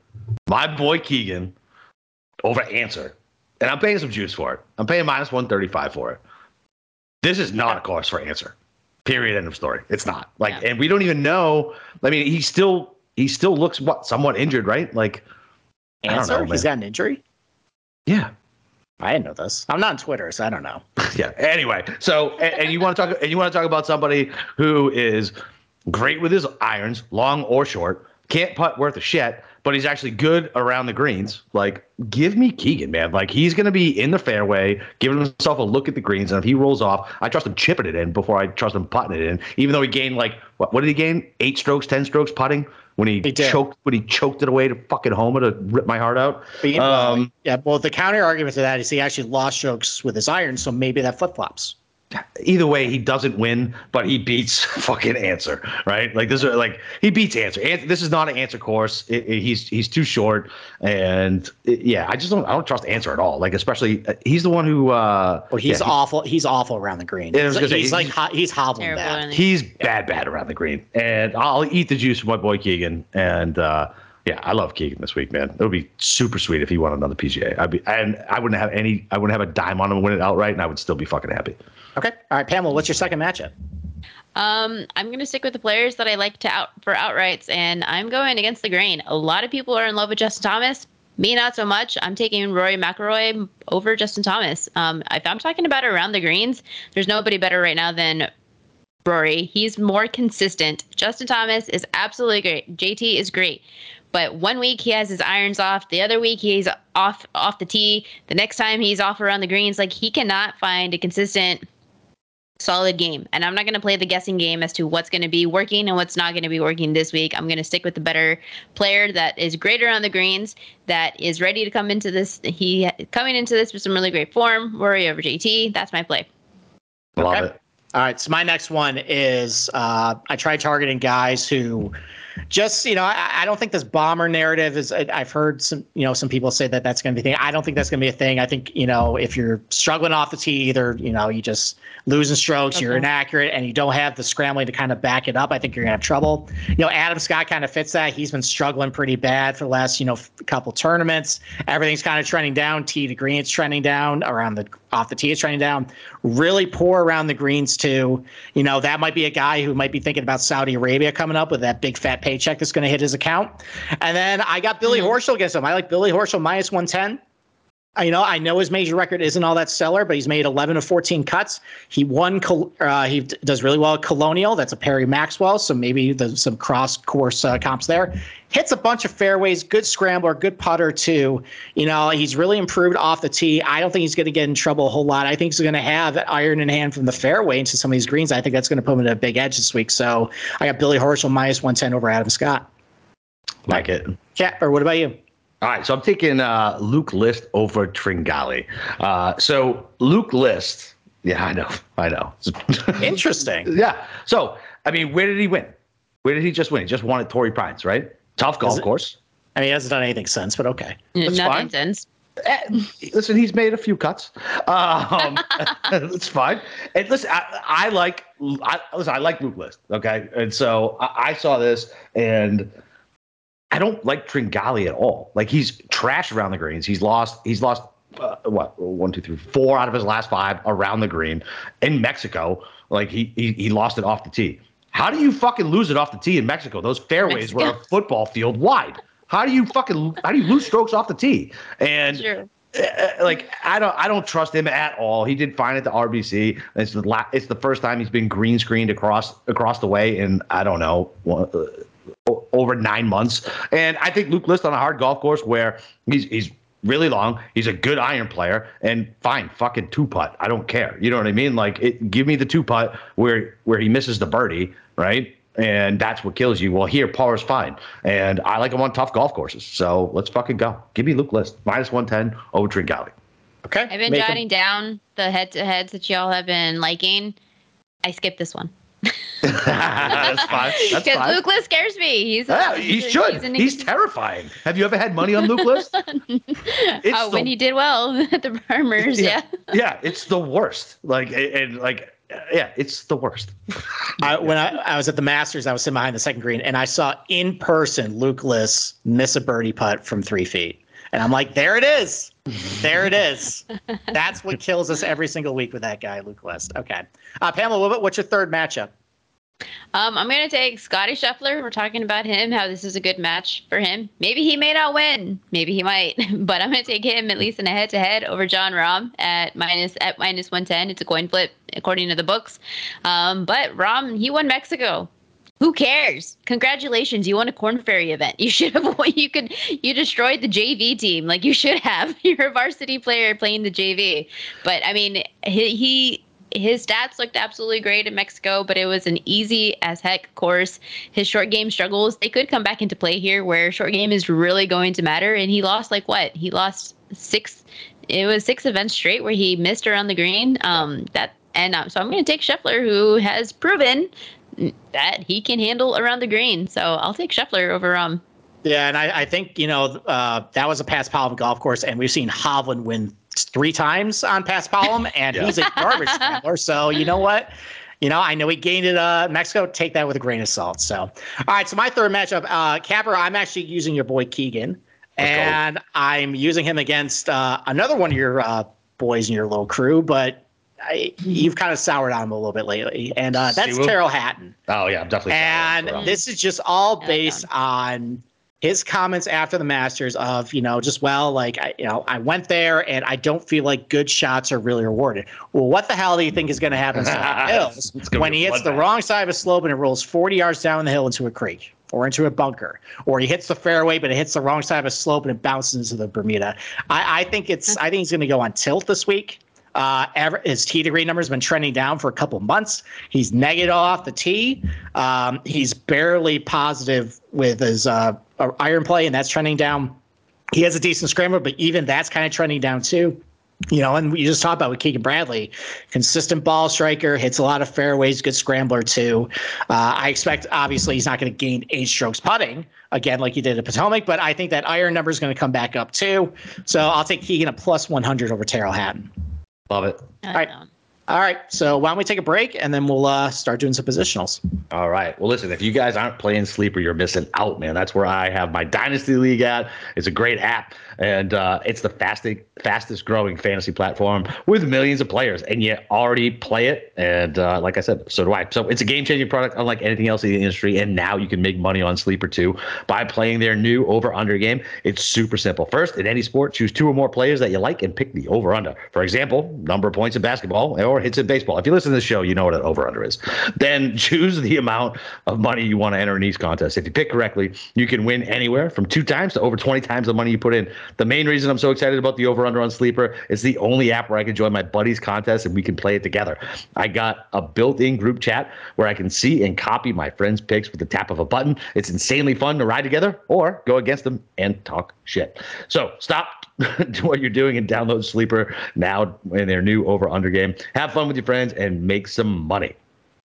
my boy Keegan over Ancer, And I'm paying some juice for it. I'm paying minus 135 for it. This is not a course for Ancer. Period. End of story. It's not. Like, Yeah. and we don't even know. I mean, he still he still looks what somewhat injured, right? Like, Ancer? know, He's got an injury? yeah. I didn't know this. I'm not on Twitter, so I don't know. yeah. Anyway, so and, and you want to talk and you want to talk about somebody who is great with his irons, long or short, can't putt worth a shit, but he's actually good around the greens. Like, give me Keegan, man. Like he's gonna be in the fairway, giving himself a look at the greens, and if he rolls off, I trust him chipping it in before I trust him putting it in. Even though he gained like what? What did he gain? Eight strokes, ten strokes putting when he, He choked when he choked it away to fucking Homa to rip my heart out. But, you know, Um, yeah, well, the counter argument to that is he actually lost strokes with his iron, so maybe that flip flops. Either way, he doesn't win, but he beats fucking Ancer, right? Like this is like he beats Ancer. An- this is not an Ancer course. It- it- he's he's too short, and it- yeah, I just don't I don't trust Ancer at all. Like especially uh, he's the one who uh, Well, he's yeah, he- awful. He's awful around the green. Yeah, he's say, he's like he's- ho- he's hobbling Terrible. bad. he's bad bad around the green, and I'll eat the juice for my boy Keegan. And uh, yeah, I love Keegan this week, man. It would be super sweet if he won another PGA. I'd be and I wouldn't have any. I wouldn't have a dime on him to win it outright, and I would still be fucking happy. Okay, all right, Pamela, what's your second matchup? Um, I'm gonna stick with the players that I like to out for outrights, and I'm going against the grain. A lot of people are in love with Justin Thomas. Me, not so much. I'm taking Rory McIlroy over Justin Thomas. Um, if I'm talking about around the greens, there's nobody better right now than Rory. He's more consistent. Justin Thomas is absolutely great. JT is great. But one week he has his irons off, the other week he's off off the tee. The next time he's off around the greens. Like he cannot find a consistent solid game. And I'm not going to play the guessing game as to what's going to be working and what's not going to be working this week. I'm going to stick with the better player that is greater on the greens, that is ready to come into this. He coming into this with some really great form. Rory over JT. That's my play. Love Okay. it. All right, so my next one is uh, I try targeting guys who just you know I, I don't think this bomber narrative is I, I've heard some you know some people say that that's going to be a thing. I don't think that's going to be a thing. I think you know if you're struggling off the tee, either you know you just losing strokes, you're inaccurate, and you don't have the scrambling to kind of back it up. I think you're gonna have trouble. You know Adam Scott kind of fits that. He's been struggling pretty bad for the last you know couple tournaments. Everything's kind of trending down. Tee to green, it's trending down. Around the off the tee, it's trending down. Really poor around the greens too. You know that might be a guy who might be thinking about Saudi Arabia coming up with that big fat paycheck that's going to hit his account. And then I got Billy Mhm. Horschel against him. I like Billy Horschel minus 110. I- You know, I know his major record isn't all that stellar, but he's made 11 of 14 cuts. He won. Uh, he does really well at Colonial. That's a Perry Maxwell, so maybe there's some cross course uh, comps there. Hits a bunch of fairways. Good scrambler. Good putter too. You know, he's really improved off the tee. I don't think he's going to get in trouble a whole lot. I think he's going to have iron in hand from the fairway into some of these greens. I think that's going to put him at a big edge this week. So I got Billy Horschel minus 110 over Adam Scott. Like it. Cat, or what about you? All right, so I'm taking uh, Luke List over Tringali. Uh, so Luke List, yeah, I know, I know. Interesting. yeah. So I mean, where did he win? Where did he just win? He just won at Torrey Pines, right? Tough golf Is it- course. I mean, he hasn't done anything since, but okay. That's Nothing fine. since. Eh, listen, he's made a few cuts. Um, it's fine. And listen, I, I like, I, listen, I like Luke List. Okay, and so I, I saw this, and I don't like Tringali at all. Like he's trash around the greens. He's lost. He's lost. Uh, what one, two, three, four out of his last five around the green in Mexico. Like he he, he lost it off the tee. How do you fucking lose it off the tee in Mexico? Those fairways were a football field wide. How do you fucking how do you lose strokes off the tee? And Sure. uh, like I don't I don't trust him at all. He did fine at the RBC. It's the la- it's the first time he's been green screened across across the way in I don't know uh, over nine months. And I think Luke List on a hard golf course where he's he's really long. He's a good iron player, and fine, fucking two putt. I don't care. You know what I mean? Like, it, give me the two putt where where he misses the birdie, right? And that's what kills you. Well, here par is fine, and I like him on tough golf courses. So let's fucking go. Give me Luke List minus one ten over Tringali. Okay. I've been Make jotting down the head to heads that y'all have been liking. I skipped this one. That's fine. That's Because fine. Luke List scares me. He's yeah, he he's- should. he's He's terrifying. Have you ever had money on Luke List? It's oh, the- when he did well at the farmers, yeah. yeah, it's the worst. Like and, and like yeah, it's the worst. I, when I, I was at the Masters, I was sitting behind the second green, and I saw in person Luke Liss miss a birdie putt from three feet, and I'm like, there it is, there it is. That's what kills us every single week with that guy, Luke List. Okay, uh, Pamela, what, what's your third matchup? Um, I'm gonna take Scotty Scheffler. We're talking about him, how this is a good match for him. Maybe he may not win, maybe he might, but I'm gonna take him at least in a head-to-head over Jon Rahm at minus at minus 110. It's a coin flip according to the books. Um, but Rahm, he won Mexico. Who cares? Congratulations, you won a Korn Ferry event. You should have won. You could. You destroyed the JV team. Like you should have. You're a varsity player playing the JV. But I mean, he. he his stats looked absolutely great in Mexico, but it was an easy as heck course. His short game struggles, they could come back into play here where short game is really going to matter. And he lost like what? He lost six it was six events straight where he missed around the green. Um that and um, so I'm gonna take Scheffler who has proven that he can handle around the green. So I'll take Scheffler over um Yeah, and I, I think you know uh, that was a Paspalum golf course, and we've seen Hovland win three times on Paspalum, and Yeah. he's a garbage scrambler. So you know what? You know, I know he gained it uh Mexico. Take that with a grain of salt. So, all right. So my third matchup, uh, Capper, I'm actually using your boy Keegan, Let's go. and I'm using him against uh, another one of your uh, boys in your little crew, but. I, you've kind of soured on him a little bit lately, and uh, that's Siwoo? Tyrrell Hatton. Oh yeah, I'm definitely. And this is just all Yeah, based on his comments after the Masters of, you know, just well, like I, you know, I went there and I don't feel like good shots are really rewarded. Well, what the hell do you think is going to happen to hills when he a hits the wrong side of a slope and it rolls 40 yards down the hill into a creek? Or into a bunker, or he hits the fairway, but it hits the wrong side of a slope and it bounces into the Bermuda. I, I think it's. I think he's going to go on tilt this week. Uh, his tee degree number has been trending down for a couple months. He's negative off the tee. Um, he's barely positive with his uh, uh, iron play, and that's trending down. He has a decent scrambler, but even that's kind of trending down too. You know, and you just talked about with Keegan Bradley, consistent ball striker, hits a lot of fairways, good scrambler too. Uh, I expect obviously he's not going to gain eight strokes putting again like he did at Potomac, but I think that iron number is going to come back up too. So I'll take Keegan a plus 100 over Tyrrell Hatton. Love it. I right. don't know. All right, so why don't we take a break and then we'll uh, start doing some positionals. All right. Well, listen, if you guys aren't playing Sleeper, you're missing out, man. That's where I have my Dynasty League at. It's a great app, and uh, it's the fastest fastest growing fantasy platform with millions of players, and you already play it. And uh, like I said, so do I. So it's a game changing product, unlike anything else in the industry. And now you can make money on Sleeper too by playing their new over under game. It's super simple. First, in any sport, choose two or more players that you like and pick the over under. For example, number of points in basketball or hits in baseball. If you listen to the show, you know what an over under is. Then choose the amount of money you want to enter in each contest. If you pick correctly, you can win anywhere from two times to over 20 times the money you put in. The main reason I'm so excited about the over under on Sleeper is the only app where I can join my buddies' contest and we can play it together. I got a built in group chat where I can see and copy my friends' picks with the tap of a button. It's insanely fun to ride together or go against them and talk shit. So stop what you're doing and download Sleeper now in their new over under game. Have fun with your friends and make some money.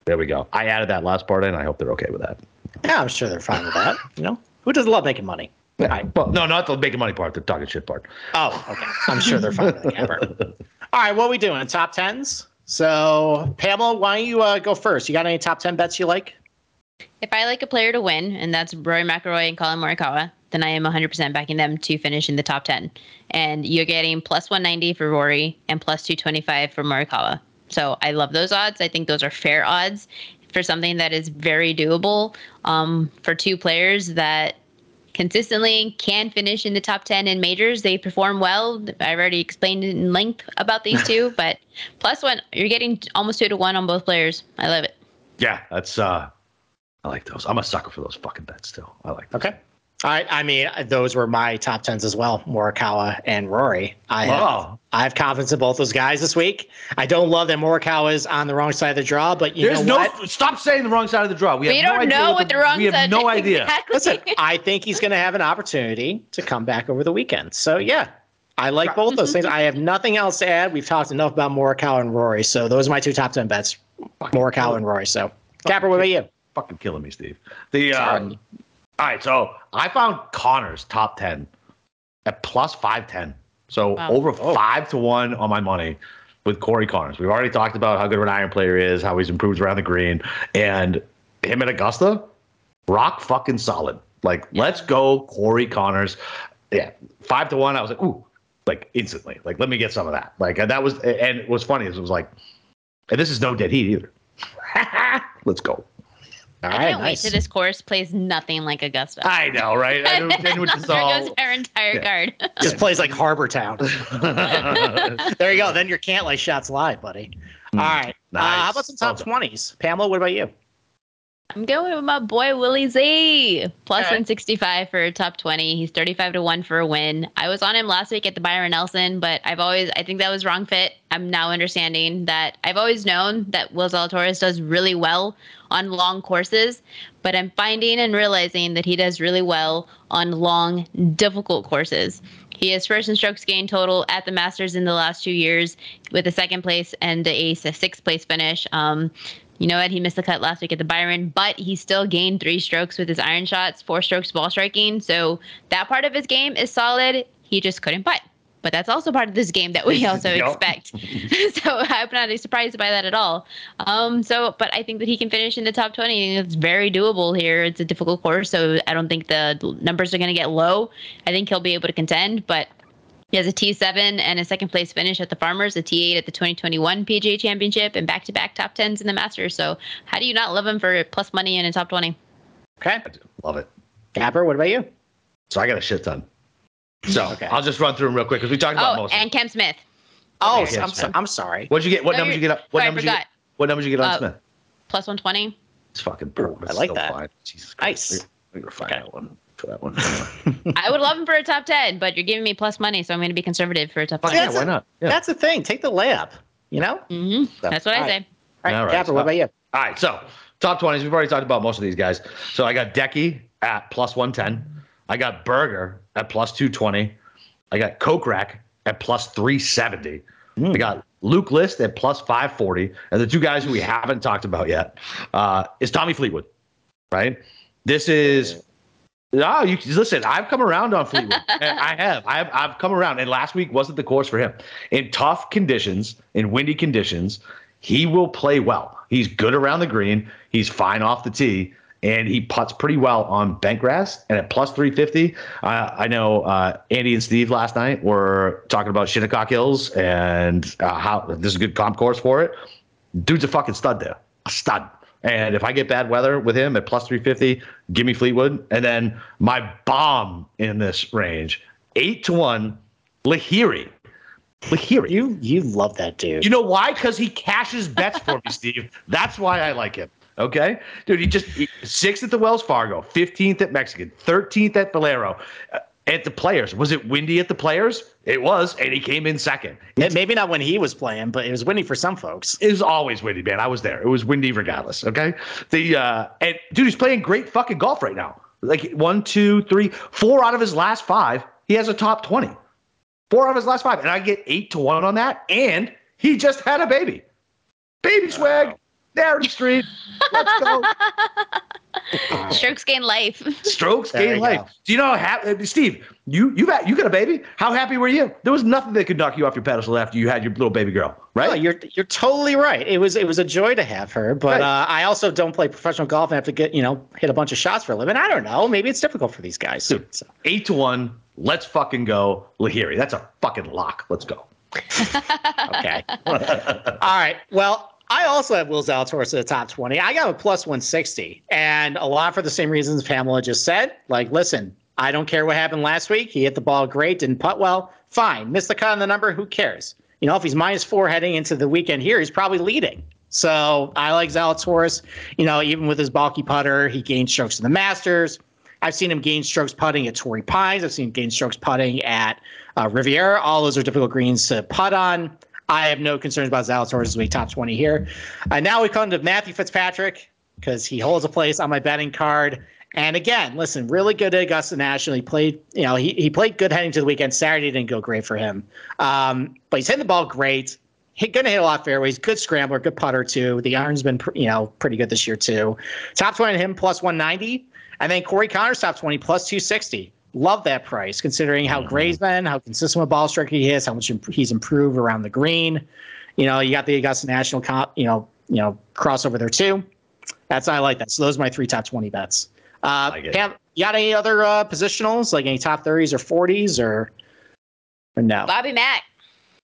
There we go. I added that last part in. I hope they're okay with that. Yeah, I'm sure they're fine with that. You know, who doesn't love making money? Yeah. Well, no, not the making money part, the talking shit part. Oh, okay. I'm sure they're fine with the camper. All right, what are we doing? Top tens. So, Pamela, why don't you uh, go first? You got any top ten bets you like? If I like a player to win, and that's Rory McIlroy and Collin Morikawa, then I am 100% backing them to finish in the top 10. And you're getting plus 190 for Rory and plus 225 for Morikawa. So I love those odds. I think those are fair odds for something that is very doable um, for two players that consistently can finish in the top 10 in majors. They perform well. I've already explained in length about these two, but plus one, you're getting almost two to one on both players. I love it. Yeah, that's uh I like those. I'm a sucker for those fucking bets still. I like those. Okay. All right. I mean, those were my top tens as well. Morikawa and Rory. I have. I have confidence in both those guys this week. I don't love that Morikawa is on the wrong side of the draw, but you There's know no what? stop saying the wrong side of the draw. We, We have no don't idea know what the, wrong We have side no idea. Exactly. Listen, I think he's going to have an opportunity to come back over the weekend. So yeah, I like both those things. I have nothing else to add. We've talked enough about Morikawa and Rory, so those are my two top ten bets: Morikawa and Rory. So, Capper, what about you? Fucking killing me, Steve. The Sorry. um, all right, so I found Conners top ten at plus five ten. So Wow. over Oh. five to one on my money with Corey Conners. We've already talked about how good of an iron player he is, how he's improved around the green, and him at Augusta, rock fucking solid. Like, let's go, Corey Conners. Yeah, five to one. I was like, ooh, like instantly. Like, let me get some of that. Like, and that was, and it was funny. Is it was like, and this is no dead heat either. let's go. All I right, can't nice. wait to this course plays nothing like Augusta. I know, right? I know, then with this there all- goes our entire Yeah. card. Just plays like Harbour Town. there you go. Then your Cantlay shots live, buddy. All right. Uh, how about some top Well twenties? Pamela, what about you? I'm going with my boy Willie Z. Plus All right. 165 for a top 20. He's 35 to 1 for a win. I was on him last week at the Byron Nelson, but I've always, I think that was wrong fit. I'm now understanding that I've always known that Will Zalatoris does really well on long courses, but I'm finding and realizing that he does really well on long, difficult courses. He is first in strokes gained total at the Masters in the last two years with a second place and a sixth place finish. Um, you know what? He missed the cut last week at the Byron, but he still gained three strokes with his iron shots, four strokes ball striking. So that part of his game is solid. He just couldn't putt. But that's also part of this game that we also Yup. expect. so I'm not surprised by that at all. Um, so, but I think that he can finish in the top 20. It's very doable here. It's a difficult course, so I don't think the numbers are going to get low. I think he'll be able to contend, but he has a T7 and a second place finish at the Farmers, a T8 at the 2021 PGA Championship, and back to back top 10s in the Masters. So, how do you not love him for plus money in a top 20? Okay. I. Love it. Capper, what about you? So I got a shit ton. So Okay. I'll just run through them real quick because we talked about Oh, most. of and them. Cam Smith. Oh, Okay, I'm, yes, so. I'm sorry. What'd you get? What No, numbers you get? up- What sorry, I numbers you get? What numbers you get on Uh, Smith? Plus 120. It's fucking perfect. I like still that. Fine. Jesus Christ. We, we were fine Okay. that one for that one. I would love him for a top 10, but you're giving me plus money, so I'm going to be conservative for a top 10. yeah, why not? Yeah. That's the thing. Take the layup. You know. All hmm That's what I All right. say. right, All right, Capper, what about you? All right, so top 20s. We've already talked about most of these guys. So I got Decky at plus 110. I got Berger at plus 220. I got Kokrak at plus 370. Hmm. I got Luke List at plus 540. And the two guys who we haven't talked about yet uh, is Tommy Fleetwood, right? This is. No, you listen. I've come around on Fleetwood. I have. I've I've come around. And last week wasn't the course for him. In tough conditions, in windy conditions, he will play well. He's good around the green. He's fine off the tee, and he puts pretty well on bent grass. And at plus 350, uh, I know uh, Andy and Steve last night were talking about Shinnecock Hills and uh, how this is a good comp course for it. Dude's a fucking stud there, a stud. And if I get bad weather with him at plus 350, give me Fleetwood. And then my bomb in this range, eight to one, Lahiri. Lahiri. You you love that dude. You know why? Because he cashes bets for me, Steve. That's why I like him. Okay, dude. He just he, sixth at the Wells Fargo, fifteenth at Mexican, thirteenth at Valero. Uh, at the Players, was it windy at the Players? It was, and he came in second. Yeah, Maybe not when he was playing, but it was windy for some folks. It was always windy, man. I was there. It was windy regardless. Okay. The uh and dude, he's playing great fucking golf right now. Like one, two, three, four out of his last five, he has a top 20. Four out of his last five. And I get eight to one on that. And he just had a baby. Baby swag. Narrative Street. Let's go. Strokes gain life. Strokes There gain life. go. Do you know how happy Steve, you you got you got a baby? How happy were you? There was nothing that could knock you off your pedestal after you had your little baby girl, right? No, you're you're totally right. It was it was a joy to have her, but Right. uh, I also don't play professional golf and have to get you know hit a bunch of shots for a living. I don't know. Maybe it's difficult for these guys. Dude. So, Eight to one. Let's fucking go, Lahiri. That's a fucking lock. Let's go. okay. All right. Well, I also have Will Zalatoris at the top 20. I got a plus 160, and a lot for the same reasons Pamela just said. Like, listen, I don't care what happened last week. He hit the ball great, didn't putt well. Fine. Missed the cut on the number. Who cares? You know, if he's minus four heading into the weekend here, he's probably leading. So I like Zalatoris. You know, even with his bulky putter, he gained strokes in the Masters. I've seen him gain strokes putting at Torrey Pines. I've seen him gain strokes putting at uh, Riviera. All those are difficult greens to putt on. I have no concerns about Zalatoris as we top 20 here. Uh, now we come to Matthew Fitzpatrick because he holds a place on my betting card. And again, listen, really good at Augusta National. He played, you know, he, he played good heading to the weekend. Saturday didn't go great for him. Um, but he's hitting the ball great. He's gonna hit a lot of fairways. Good scrambler, good putter too. The iron's been, you know, pretty good this year too. Top 20 him plus 190. And then Corey Conners top 20 plus 260. Love that price, considering how great he's been, how consistent with ball striking he is, how much he's improved around the green. You know, you got the Augusta National comp, you know, you know, crossover there too. That's how I like that. So those are my three top 20 bets. Uh, like Pam, you got any other uh, positionals, like any top 30s or 40s or, or no? Bobby Mack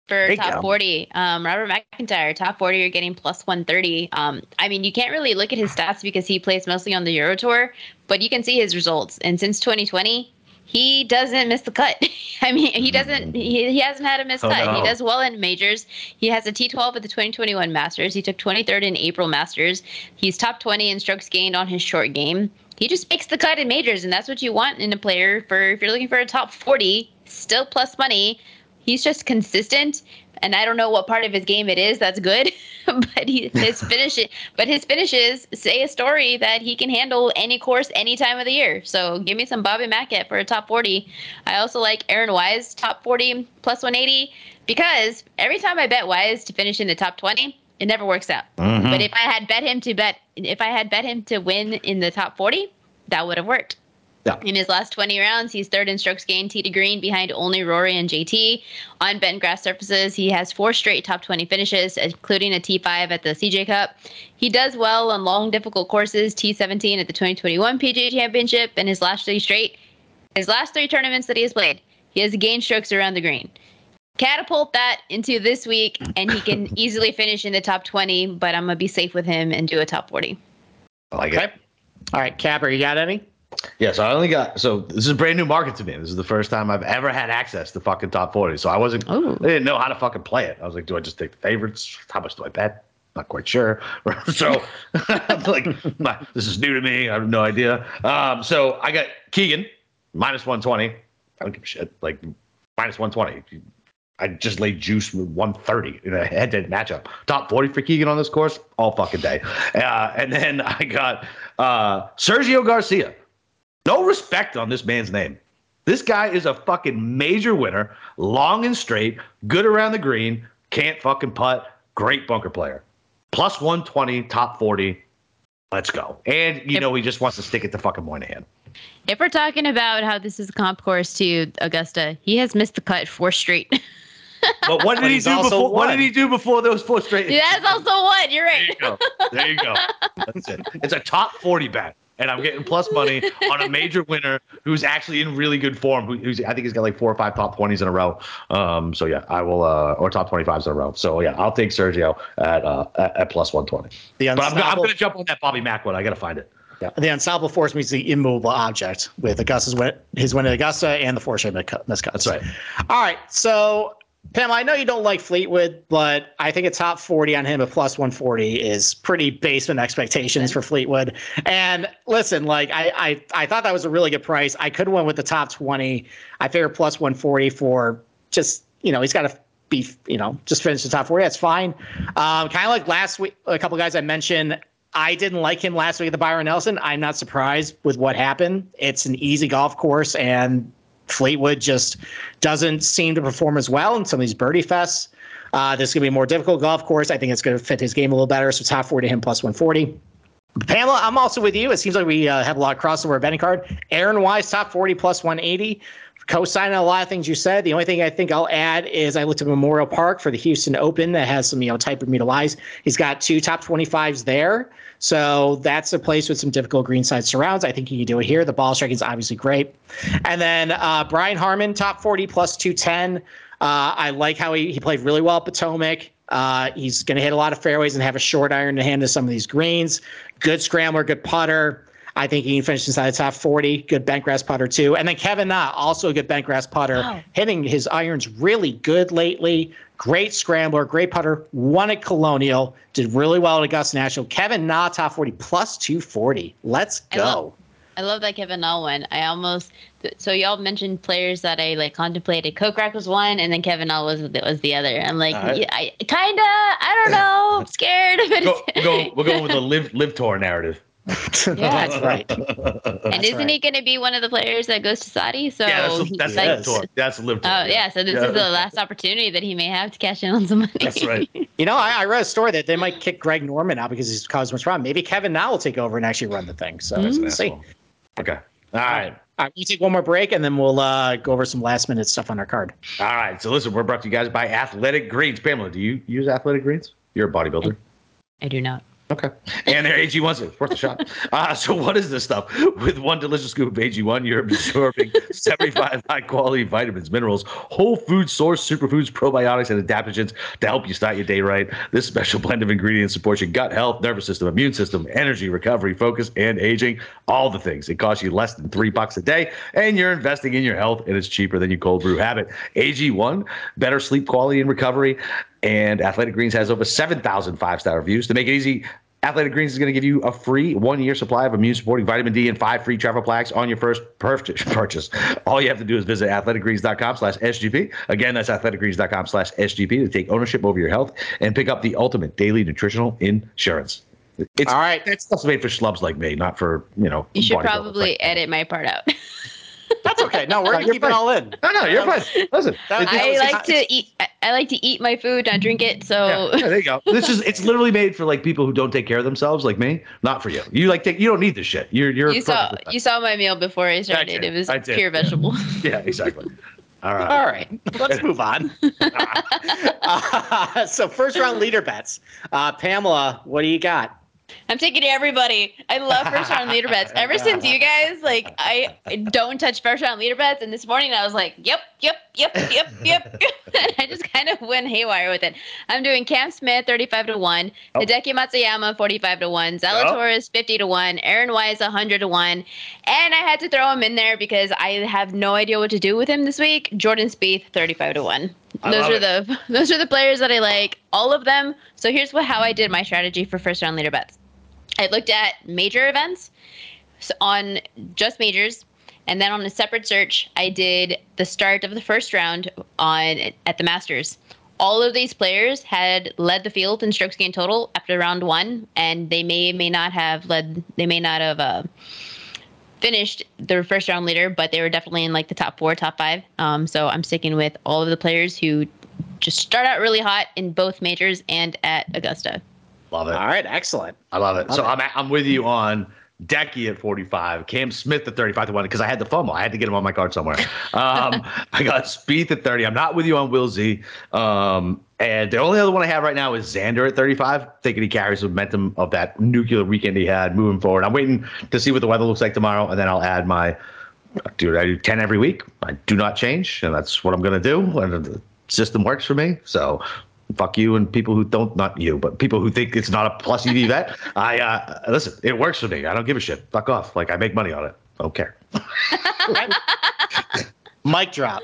for top go. 40. Um, Robert MacIntyre, top 40, you're getting plus 130. Um, I mean, you can't really look at his stats because he plays mostly on the Euro Tour, but you can see his results. And since 2020, he doesn't miss the cut. I mean, he doesn't. He, he hasn't had a miss oh, cut. No. He does well in majors. He has a T12 at the 2021 Masters. He took 23rd in April Masters. He's top 20 in strokes gained on his short game. He just makes the cut in majors, and that's what you want in a player. For if you're looking for a top 40, still plus money. He's just consistent and I don't know what part of his game it is that's good, but he, his finish but his finishes say a story that he can handle any course any time of the year. So give me some Bobby Mackett for a top 40. I also like Aaron Wise top 40 plus 180 because every time I bet Wise to finish in the top 20, it never works out. Mm-hmm. But if I had bet him to bet if I had bet him to win in the top 40, that would have worked. Yeah. In his last 20 rounds, he's third in strokes gained tee to green behind only Rory and JT. On bent grass surfaces, he has four straight top 20 finishes, including a T5 at the CJ Cup. He does well on long, difficult courses, T17 at the 2021 PGA Championship, and his last three straight, his last three tournaments that he has played, he has gained strokes around the green. Catapult that into this week, and he can easily finish in the top 20, but I'm going to be safe with him and do a top 40. I like okay. it. All right, Capper, you got any? Yeah, so I only got so this is a brand new market to me. This is the first time I've ever had access to fucking top forty. So I wasn't Ooh. I didn't know how to fucking play it. I was like, do I just take the favorites? How much do I bet? Not quite sure. so like my, this is new to me. I have no idea. Um, so I got Keegan minus one twenty. I don't give a shit. Like minus one twenty. I just laid juice with 130 in a head-to-head matchup. Top 40 for Keegan on this course all fucking day. Uh, and then I got uh, Sergio Garcia no respect on this man's name. This guy is a fucking major winner, long and straight, good around the green, can't fucking putt, great bunker player. Plus 120, top 40. Let's go. And you if, know he just wants to stick it to fucking Monahan. If we're talking about how this is a comp course to Augusta, he has missed the cut four straight. but what did he do before? What did he do before those four straight? Yeah, that's also one. You're right. There you go. There you go. That's it. It's a top forty bet and I'm getting plus money on a major winner who's actually in really good form. Who, who's I think he's got like four or five top twenties in a row. Um, so yeah, I will uh, or top twenty fives in a row. So yeah, I'll take Sergio at uh, at, at plus one twenty. But I'm, I'm going to jump on that Bobby Mack one. I got to find it. Yeah. The unstoppable force meets the immovable object with Augusta's win, his win at Augusta and the four straight miscuts. That's right. All right. So Pam, I know you don't like Fleetwood, but I think a top 40 on him at plus 140 is pretty basement expectations for Fleetwood. And listen, like I, I, I thought that was a really good price. I could have went with the top 20. I figure plus 140 for just, you know, he's got to be, you know, just finish the top 40. That's fine. Um, kind of like last week, a couple guys I mentioned. I didn't like him last week at the Byron Nelson. I'm not surprised with what happened. It's an easy golf course, and Fleetwood just doesn't seem to perform as well in some of these birdie fests. Uh, this is going to be a more difficult golf course. I think it's going to fit his game a little better. So it's top 40 to him plus 140. Pamela, I'm also with you. It seems like we uh, have a lot of crossover betting card. Aaron Wise, top 40 plus 180. Co-signing a lot of things you said. The only thing I think I'll add is I looked at Memorial Park for the Houston Open that has some, you know, type Bermuda lies. He's got two top 25s there. So that's a place with some difficult greenside surrounds. I think he can do it here. The ball striking is obviously great. And then uh, Brian Harman, top 40 plus 210. Uh, I like how he, he played really well at Potomac. Uh, he's going to hit a lot of fairways and have a short iron to hand to some of these greens. Good scrambler, good putter. I think he can finish inside the top 40. Good bentgrass putter, too. And then Kevin Na, also a good bentgrass putter, Wow. hitting his irons really good lately. Great scrambler, great putter. Won at Colonial, did really well at Augusta National. Kevin Na, top 40, plus 240. Let's I go. love- I love that Kevin Na one. I almost so y'all mentioned players that I like contemplated. Kokrak was one, and then Kevin Na was was the other. I'm like, All right. yeah, I kinda, I don't know, I'm scared. But Go, we'll go. We'll go with the LIV LIV tour narrative. That's right. and That's isn't right. he going to be one of the players that goes to Saudi? So yeah, that's he- that's like- LIV tour. That's the LIV tour. Oh yeah, so this Yeah. is the last opportunity that he may have to cash in on some money. That's right. You know, I, I read a story that they might kick Greg Norman out because he's caused much problem. Maybe Kevin Na will take over and actually run the thing. So Mm. we'll see. Okay. All right. All right, we'll take one more break and then we'll uh, go over some last minute stuff on our card. All right. So listen, we're brought to you guys by Athletic Greens. Pamela, do you use Athletic Greens? You're a bodybuilder. I do not. Okay. And their AG1s it's worth a shot. Uh, so what is this stuff? With one delicious scoop of AG1, you're absorbing 75 high quality vitamins, minerals, whole food source, superfoods, probiotics, and adaptogens to help you start your day right. This special blend of ingredients supports your gut health, nervous system, immune system, energy, recovery, focus, and aging. All the things. It costs you less than three bucks a day, and you're investing in your health, and it's cheaper than your cold brew habit. AG1, better sleep quality and recovery. And Athletic Greens has over 7,000 five star reviews. To make it easy, Athletic Greens is going to give you a free one year supply of immune supporting vitamin D and five free travel plaques on your first purchase. purchase. All you have to do is visit athleticgreens.com slash SGP. Again, that's athleticgreens.com slash SGP to take ownership over your health and pick up the ultimate daily nutritional insurance. It's, All right. That stuff's made for schlubs like me, not for, you know, You should probably edit my part out. That's okay. No, we're No, gonna keep fine. it all in. No, no, you're fine. Listen, That- it's- I was- like to eat. I- I like to eat my food, not drink it. So Yeah, yeah, there you go. This is it's literally made for like people who don't take care of themselves, like me. Not for you. You like take you don't need this shit. You're you're you saw you saw my meal before I started. did. It was I did. pure vegetable. Yeah, exactly. All right. All right, let's move on. Uh, so first round leader bets. Uh, Pamela, what do you got? I'm taking everybody. I love first round leader bets. Ever since you guys, like, I don't touch first round leader bets. And this morning I was like, yep, yep, yep, yep, yep. and I just kind of went haywire with it. I'm doing Cam Smith 35 to 1, Oh. Hideki Matsuyama 45 to 1, Zalatoris 50 to 1, Aaron Wise 100 to 1. And I had to throw him in there because I have no idea what to do with him this week. Jordan Spieth 35 to 1. Those are the those are the players that I like, all of them. So here's what how I did my strategy for first round leader bets. I looked at major events so on just majors, and then on a separate search, I did the start of the first round on at the Masters. All of these players had led the field in strokes gained total after round one, and they may may not have led. They may not have uh, finished their first round leader, but they were definitely in like the top four, top five. Um, so I'm sticking with all of the players who just start out really hot in both majors and at Augusta. Love it. All right, excellent. I love it. Love so it. I'm I'm with you on Decky at 45, Cam Smith at 35 to 1 because I had the FOMO. I had to get him on my card somewhere. Um, I got Spieth at 30. I'm not with you on Will Z. Um, and the only other one I have right now is Xander at 35, thinking he carries the momentum of that nuclear weekend he had moving forward. I'm waiting to see what the weather looks like tomorrow, and then I'll add my. Dude, I do 10 every week. I do not change, and that's what I'm going to do. And the system works for me. So fuck you and people who don't not you but people who think it's not a plus ev vet i uh listen it works for me i don't give a shit fuck off like i make money on it I don't care Mic drop.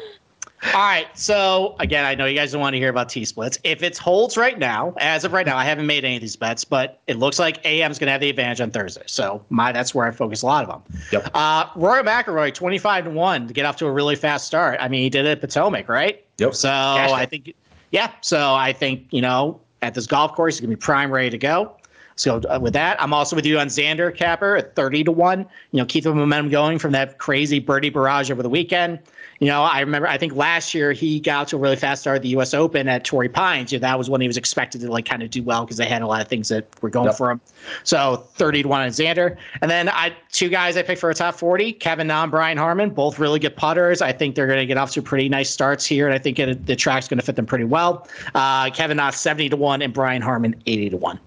All right. So again, I know you guys don't want to hear about T splits. If it holds right now, as of right now, I haven't made any of these bets, but it looks like AM is going to have the advantage on Thursday. So my that's where I focus a lot of them. Yep. Uh, Rory McIlroy, twenty five to one to get off to a really fast start. I mean, he did it at Potomac, right? Yep. So. I think, yeah. So I think you know at this golf course, he's going to be prime, ready to go. So uh, with that, I'm also with you on Xander Capper at 30 to 1. You know, keep the momentum going from that crazy birdie barrage over the weekend. You know, I remember I think last year he got to a really fast start at the US Open at Torrey Pines. You know, that was when he was expected to like kind of do well because they had a lot of things that were going Yep. for him. So 30 to 1 on Xander. And then I two guys I picked for a top 40, Kevin Na and Brian Harman, both really good putters. I think they're going to get off to pretty nice starts here, and I think it, the track's going to fit them pretty well. Uh, Kevin Na 70 to 1 and Brian Harman 80 to 1.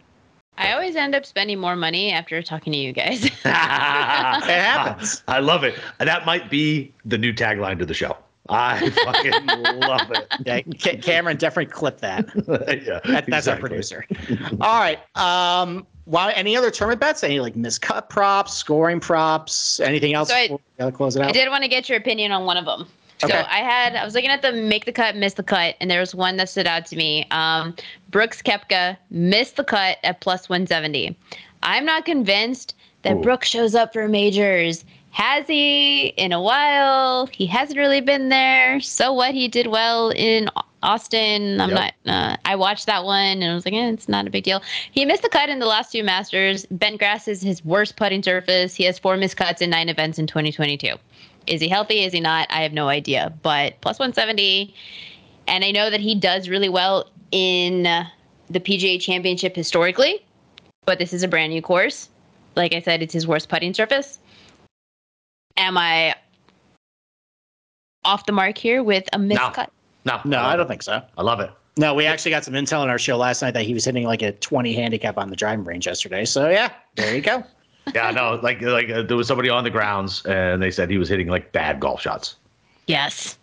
I always end up spending more money after talking to you guys. it happens. I love it. That might be the new tagline to the show. I fucking love it. Yeah, Cameron definitely clip that. yeah, That- that's our producer. All right. Um, why any other tournament bets? Any like miscut props, scoring props, anything else? So I- we gotta close it out. I did want to get your opinion on one of them. Okay. So I had I was looking at the make the cut, miss the cut, and there was one that stood out to me. Um, Brooks Koepka missed the cut at plus 170. I'm not convinced that Ooh. Brooks shows up for majors. Has he in a while? He hasn't really been there. So what? He did well in Austin. I'm Yep. not. Uh, I watched that one and I was like, eh, it's not a big deal. He missed the cut in the last two Masters. Bent grass is his worst putting surface. He has four missed cuts in nine events in 2022. Is he healthy? Is he not? I have no idea. But plus 170, and I know that he does really well in the PGA Championship historically. But this is a brand new course. Like I said, it's his worst putting surface. Am I off the mark here with a missed No. cut? No, no, love I don't think so. I love it. No, we actually got some intel on our show last night that he was hitting like a 20 handicap on the driving range yesterday. So yeah, there you go. Yeah, no, like like uh, there was somebody on the grounds and they said he was hitting like bad golf shots. Yes.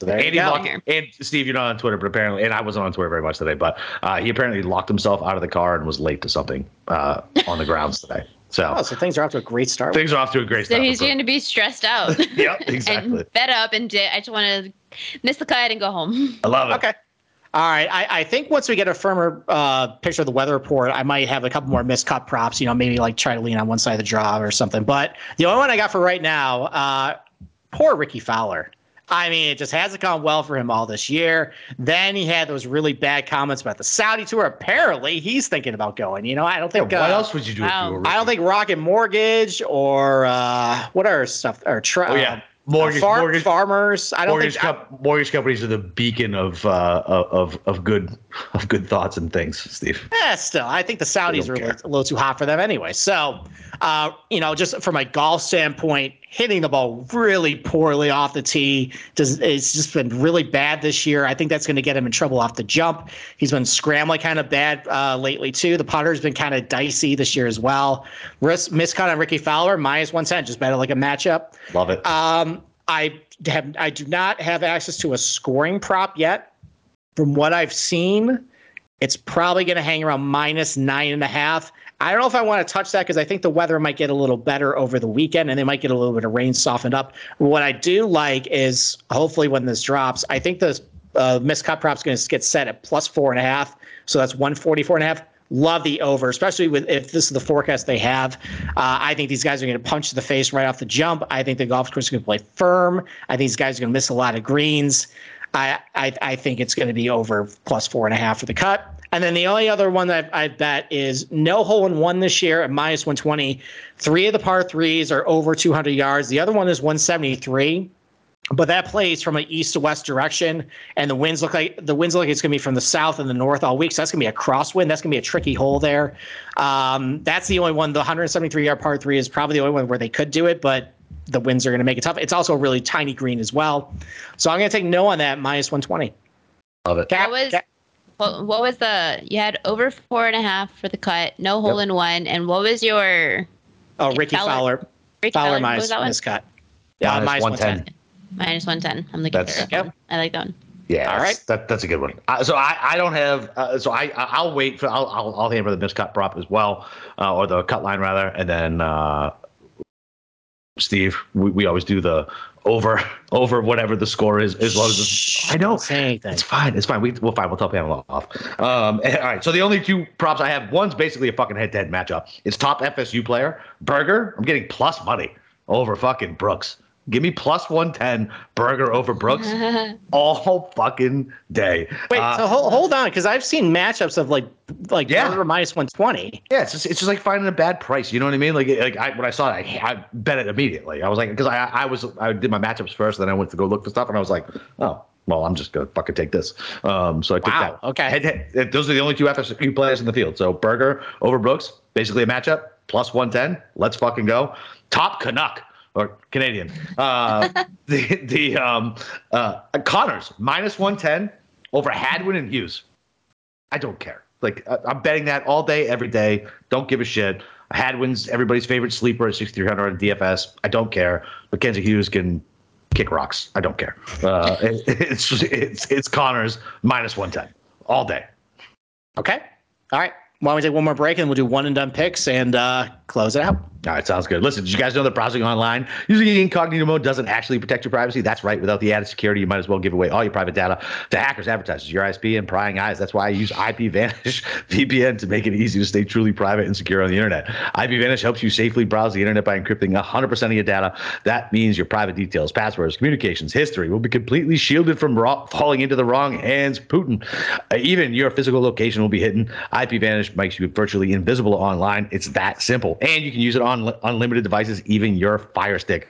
So there And you he go. locked, and Steve, you're not on Twitter, but apparently, and I wasn't on Twitter very much today, but uh, he apparently locked himself out of the car and was late to something uh, on the grounds today. So Oh, so things are off to a great start. things are off to a great So start. So he's going to be stressed out. Yep, exactly. and fed up and di- I just want to miss the cut and go home. I love it. Okay. All right. I, I think once we get a firmer uh, picture of the weather report, I might have a couple more miscut props. You know, maybe like try to lean on one side of the draw or something. But the only one I got for right now, uh, poor Rickie Fowler. I mean, it just hasn't gone well for him all this year. Then he had those really bad comments about the Saudi tour. Apparently, he's thinking about going. You know, I don't Yeah, think. what uh, else would you do if wow. you were I don't think Rocket Mortgage or uh, what are stuff or tra- Oh yeah, mortgage, farm, mortgage, farmers. I don't mortgage, think. com- mortgage companies are the beacon of uh, of of good of good thoughts and things, Steve. Eh, still, I think the Saudis are a little, a little too hot for them anyway. So, uh, you know, just from a golf standpoint, hitting the ball really poorly off the tee. Does it's just been really bad this year. I think that's going to get him in trouble off the jump. He's been scrambling kind of bad uh, lately too. The putter's been kind of dicey this year as well. Risk miscut on Rickie Fowler minus one ten, just better like a matchup. Love it. Um, I have I do not have access to a scoring prop yet. From what I've seen, it's probably going to hang around minus nine and a half. I don't know if I want to touch that because I think the weather might get a little better over the weekend and they might get a little bit of rain softened up. What I do like is hopefully when this drops, I think the uh, miscut is going to get set at plus four and a half. So that's 144 and a half. Love the over, especially with if this is the forecast they have. Uh, I think these guys are going to punch the face right off the jump. I think the golf course is going to play firm. I think these guys are going to miss a lot of greens. I, I I think it's going to be over plus four and a half for the cut. And then the only other one that I, I bet is no hole in one this year at minus 120. Three of the par threes are over 200 yards. The other one is 173 but that plays from an east to west direction, and the winds look like the winds look like it's going to be from the south and the north all week. So that's going to be a crosswind. That's going to be a tricky hole there. Um, that's the only one. The 173 yard par three is probably the only one where they could do it, but the winds are going to make it tough. It's also a really tiny green as well. So I'm going to take no on that minus 120. Love it. Cap- What was- cap- What, what was the? You had over four and a half for the cut, no hole in one, and what was your oh, Rickie Fowler. Fowler. Rick Fowler, Fowler, what minus was that one? miscut. Yeah, Minus minus 110. 110. Minus one ten. I'm looking That's- for that one. I like that one. Yeah, all right. that's- That, that's a good one. Uh, so I, I don't have. Uh, so I I- I'll wait for I'll I'll, I'll hammer the miscut prop as well, uh, or the cut line rather, and then uh, Steve, we, we always do the over over whatever the score is as long as it's, I Don't say anything. it's fine. It's fine. We, we'll fine. We'll tell Pamela off. Um, and- all right. So the only two props I have, one's basically a fucking head-to-head matchup. It's top FSU player Berger. I'm getting plus money over fucking Brooks. Give me plus one ten Berger over Brooks all fucking day. Wait, Uh, so hold, hold on, because I've seen matchups of like like Yeah. Berger minus 120. Yeah, it's just, it's just like finding a bad price. You know what I mean? Like, like I, when I saw it, I, I bet it immediately. I was like, because I, I was, I did my matchups first, then I went to go look for stuff, and I was like, oh, well, I'm just gonna fucking take this. Um, so I took Wow, that. okay. Head- head- those are the only two FSU players in the field. So Berger over Brooks, basically a matchup plus 110. Let's fucking go. Top Canuck or Canadian. Uh, the the um, uh, Conners minus 110 over Hadwin and Hughes. I don't care. Like I- I'm betting that all day, every day. Don't give a shit. Hadwin's everybody's favorite sleeper at 6,300 on DFS. I don't care. Mackenzie Hughes can kick rocks. I don't care. Uh, it- it's it's it's Conners minus 110 all day. Okay. All right. why don't we take one more break and we'll do one and done picks and uh, close it out. All right, sounds good. Listen, did you guys know that browsing online using incognito mode doesn't actually protect your privacy? That's right. Without the added security, you might as well give away all your private data to hackers, advertisers, your ISP, and prying eyes. That's why I use IPVanish VPN to make it easy to stay truly private and secure on the internet. IPVanish helps you safely browse the internet by encrypting 100% of your data. That means your private details, passwords, communications, history will be completely shielded from raw, falling into the wrong hands. Putin, uh, even your physical location will be hidden. IPVanish makes you virtually invisible online. It's that simple, and you can use it on on unlimited devices, even your Fire Stick.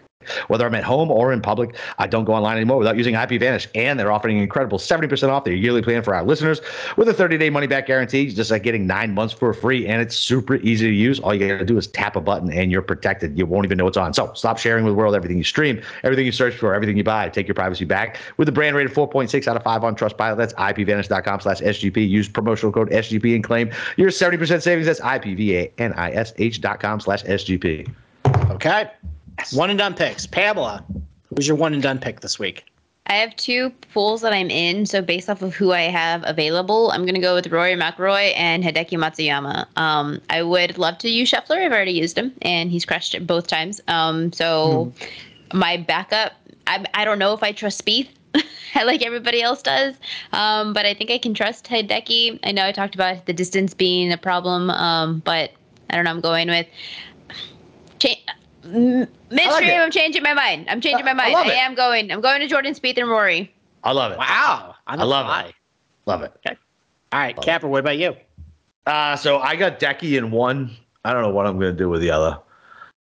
Whether I'm at home or in public, I don't go online anymore without using IPVanish. And they're offering an incredible 70% off their yearly plan for our listeners with a 30 day money back guarantee, just like getting nine months for free. And it's super easy to use. All you got to do is tap a button and you're protected. You won't even know it's on. So stop sharing with the world everything you stream, everything you search for, everything you buy. Take your privacy back with a brand rated 4.6 out of 5 on Trustpilot. That's IPVanish.com slash SGP. Use promotional code SGP and claim your 70% savings. That's IPVanish.com slash SGP. Okay. One and done picks. Pamela, who's your one and done pick this week? I have two pools that I'm in. So based off of who I have available, I'm going to go with Rory McIlroy and Hideki Matsuyama. Um, I would love to use Scheffler. I've already used him, and he's crushed it both times. Um, so mm. my backup, I, I don't know if I trust Spieth. like everybody else does. Um, but I think I can trust Hideki. I know I talked about the distance being a problem, um, but I don't know. I'm going with. Midstream, like I'm changing my mind. I'm changing my mind. I, I am going. I'm going to Jordan Spieth and Rory. I love it. Wow. I love fly. it. Love it. Okay. All right, love Capper. It. What about you? Uh, so I got Decky in one. I don't know what I'm going to do with the other.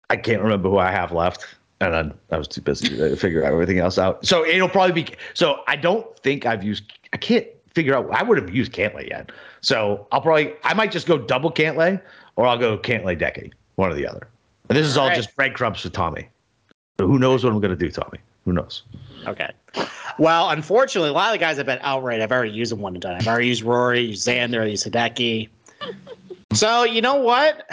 I can't remember who I have left, and I, I was too busy to figure out everything else out. So it'll probably be. So I don't think I've used. I can't figure out. I would have used Cantlay yet. So I'll probably. I might just go double Cantlay, or I'll go Cantlay Decky. One or the other. And this is all, all right. just breadcrumbs for Tommy. So who knows what I'm going to do, Tommy? Who knows? Okay. Well, unfortunately, a lot of the guys I've been outright. I've already used them one and done. I've already used Rory, used Xander, used Hideki. so you know what?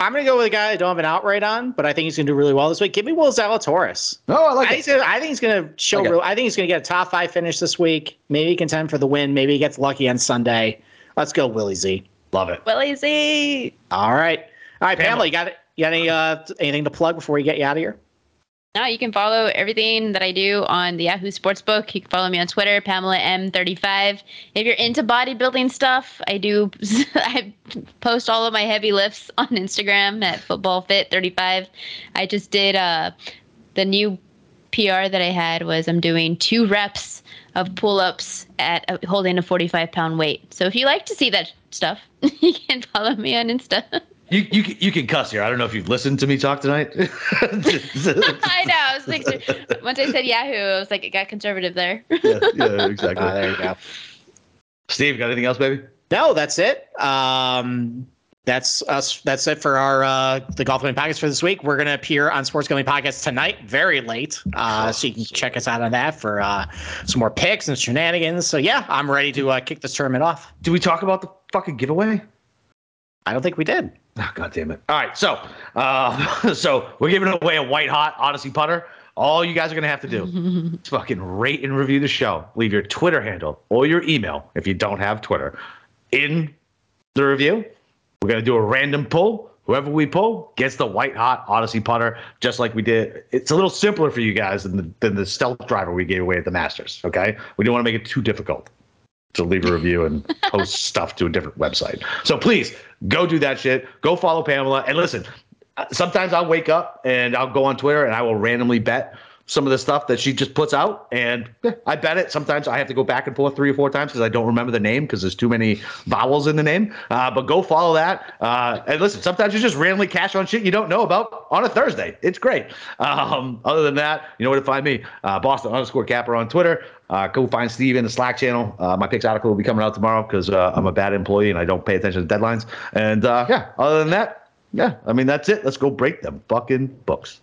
I'm going to go with a guy I don't have an outright on, but I think he's going to do really well this week. Give me Will Zalatoris. No, oh, I like I think, I think he's going to show. Real, I think he's going to get a top five finish this week. Maybe contend for the win. Maybe he gets lucky on Sunday. Let's go, Willie Z. Love it. Willie Z. All right. All right, Pamela, Pamela you got it. You got any uh, anything to plug before we get you out of here? No, you can follow everything that I do on the Yahoo Sportsbook. You can follow me on Twitter, Pamela M35. If you're into bodybuilding stuff, I do. I post all of my heavy lifts on Instagram at Football Fit 35. I just did uh, the new PR that I had was I'm doing two reps of pull-ups at uh, holding a 45 pound weight. So if you like to see that stuff, you can follow me on Insta. You, you you can cuss here. I don't know if you've listened to me talk tonight. I know. I was like, once I said Yahoo, I was like, it got conservative there. yeah, yeah, exactly. Uh, there you go. Steve, got anything else, baby? No, that's it. Um, that's us. That's it for our uh, the golf gambling podcast for this week. We're gonna appear on Sports Gambling Podcast tonight, very late, uh, so you can check us out on that for uh, some more picks and shenanigans. So yeah, I'm ready to uh, kick this tournament off. Do we talk about the fucking giveaway? I don't think we did. Oh, God damn it. All right. So, uh, so we're giving away a white hot Odyssey putter. All you guys are going to have to do is fucking rate and review the show. Leave your Twitter handle or your email if you don't have Twitter in the review. We're going to do a random pull. Whoever we pull gets the white hot Odyssey putter, just like we did. It's a little simpler for you guys than the, than the stealth driver we gave away at the Masters. Okay. We didn't want to make it too difficult to leave a review and post stuff to a different website. So please go do that shit. Go follow Pamela. And listen, sometimes I'll wake up and I'll go on Twitter and I will randomly bet some of the stuff that she just puts out, and I bet it. Sometimes I have to go back and forth three or four times because I don't remember the name because there's too many vowels in the name. Uh, but go follow that. Uh, and listen, sometimes you just randomly cash on shit you don't know about on a Thursday. It's great. Um, other than that, you know where to find me. Uh, Boston underscore Capper on Twitter. Uh, go find Steve in the Slack channel. Uh, my picks article will be coming out tomorrow because uh, I'm a bad employee and I don't pay attention to deadlines. And uh, yeah, other than that, yeah, I mean that's it. Let's go break them fucking books.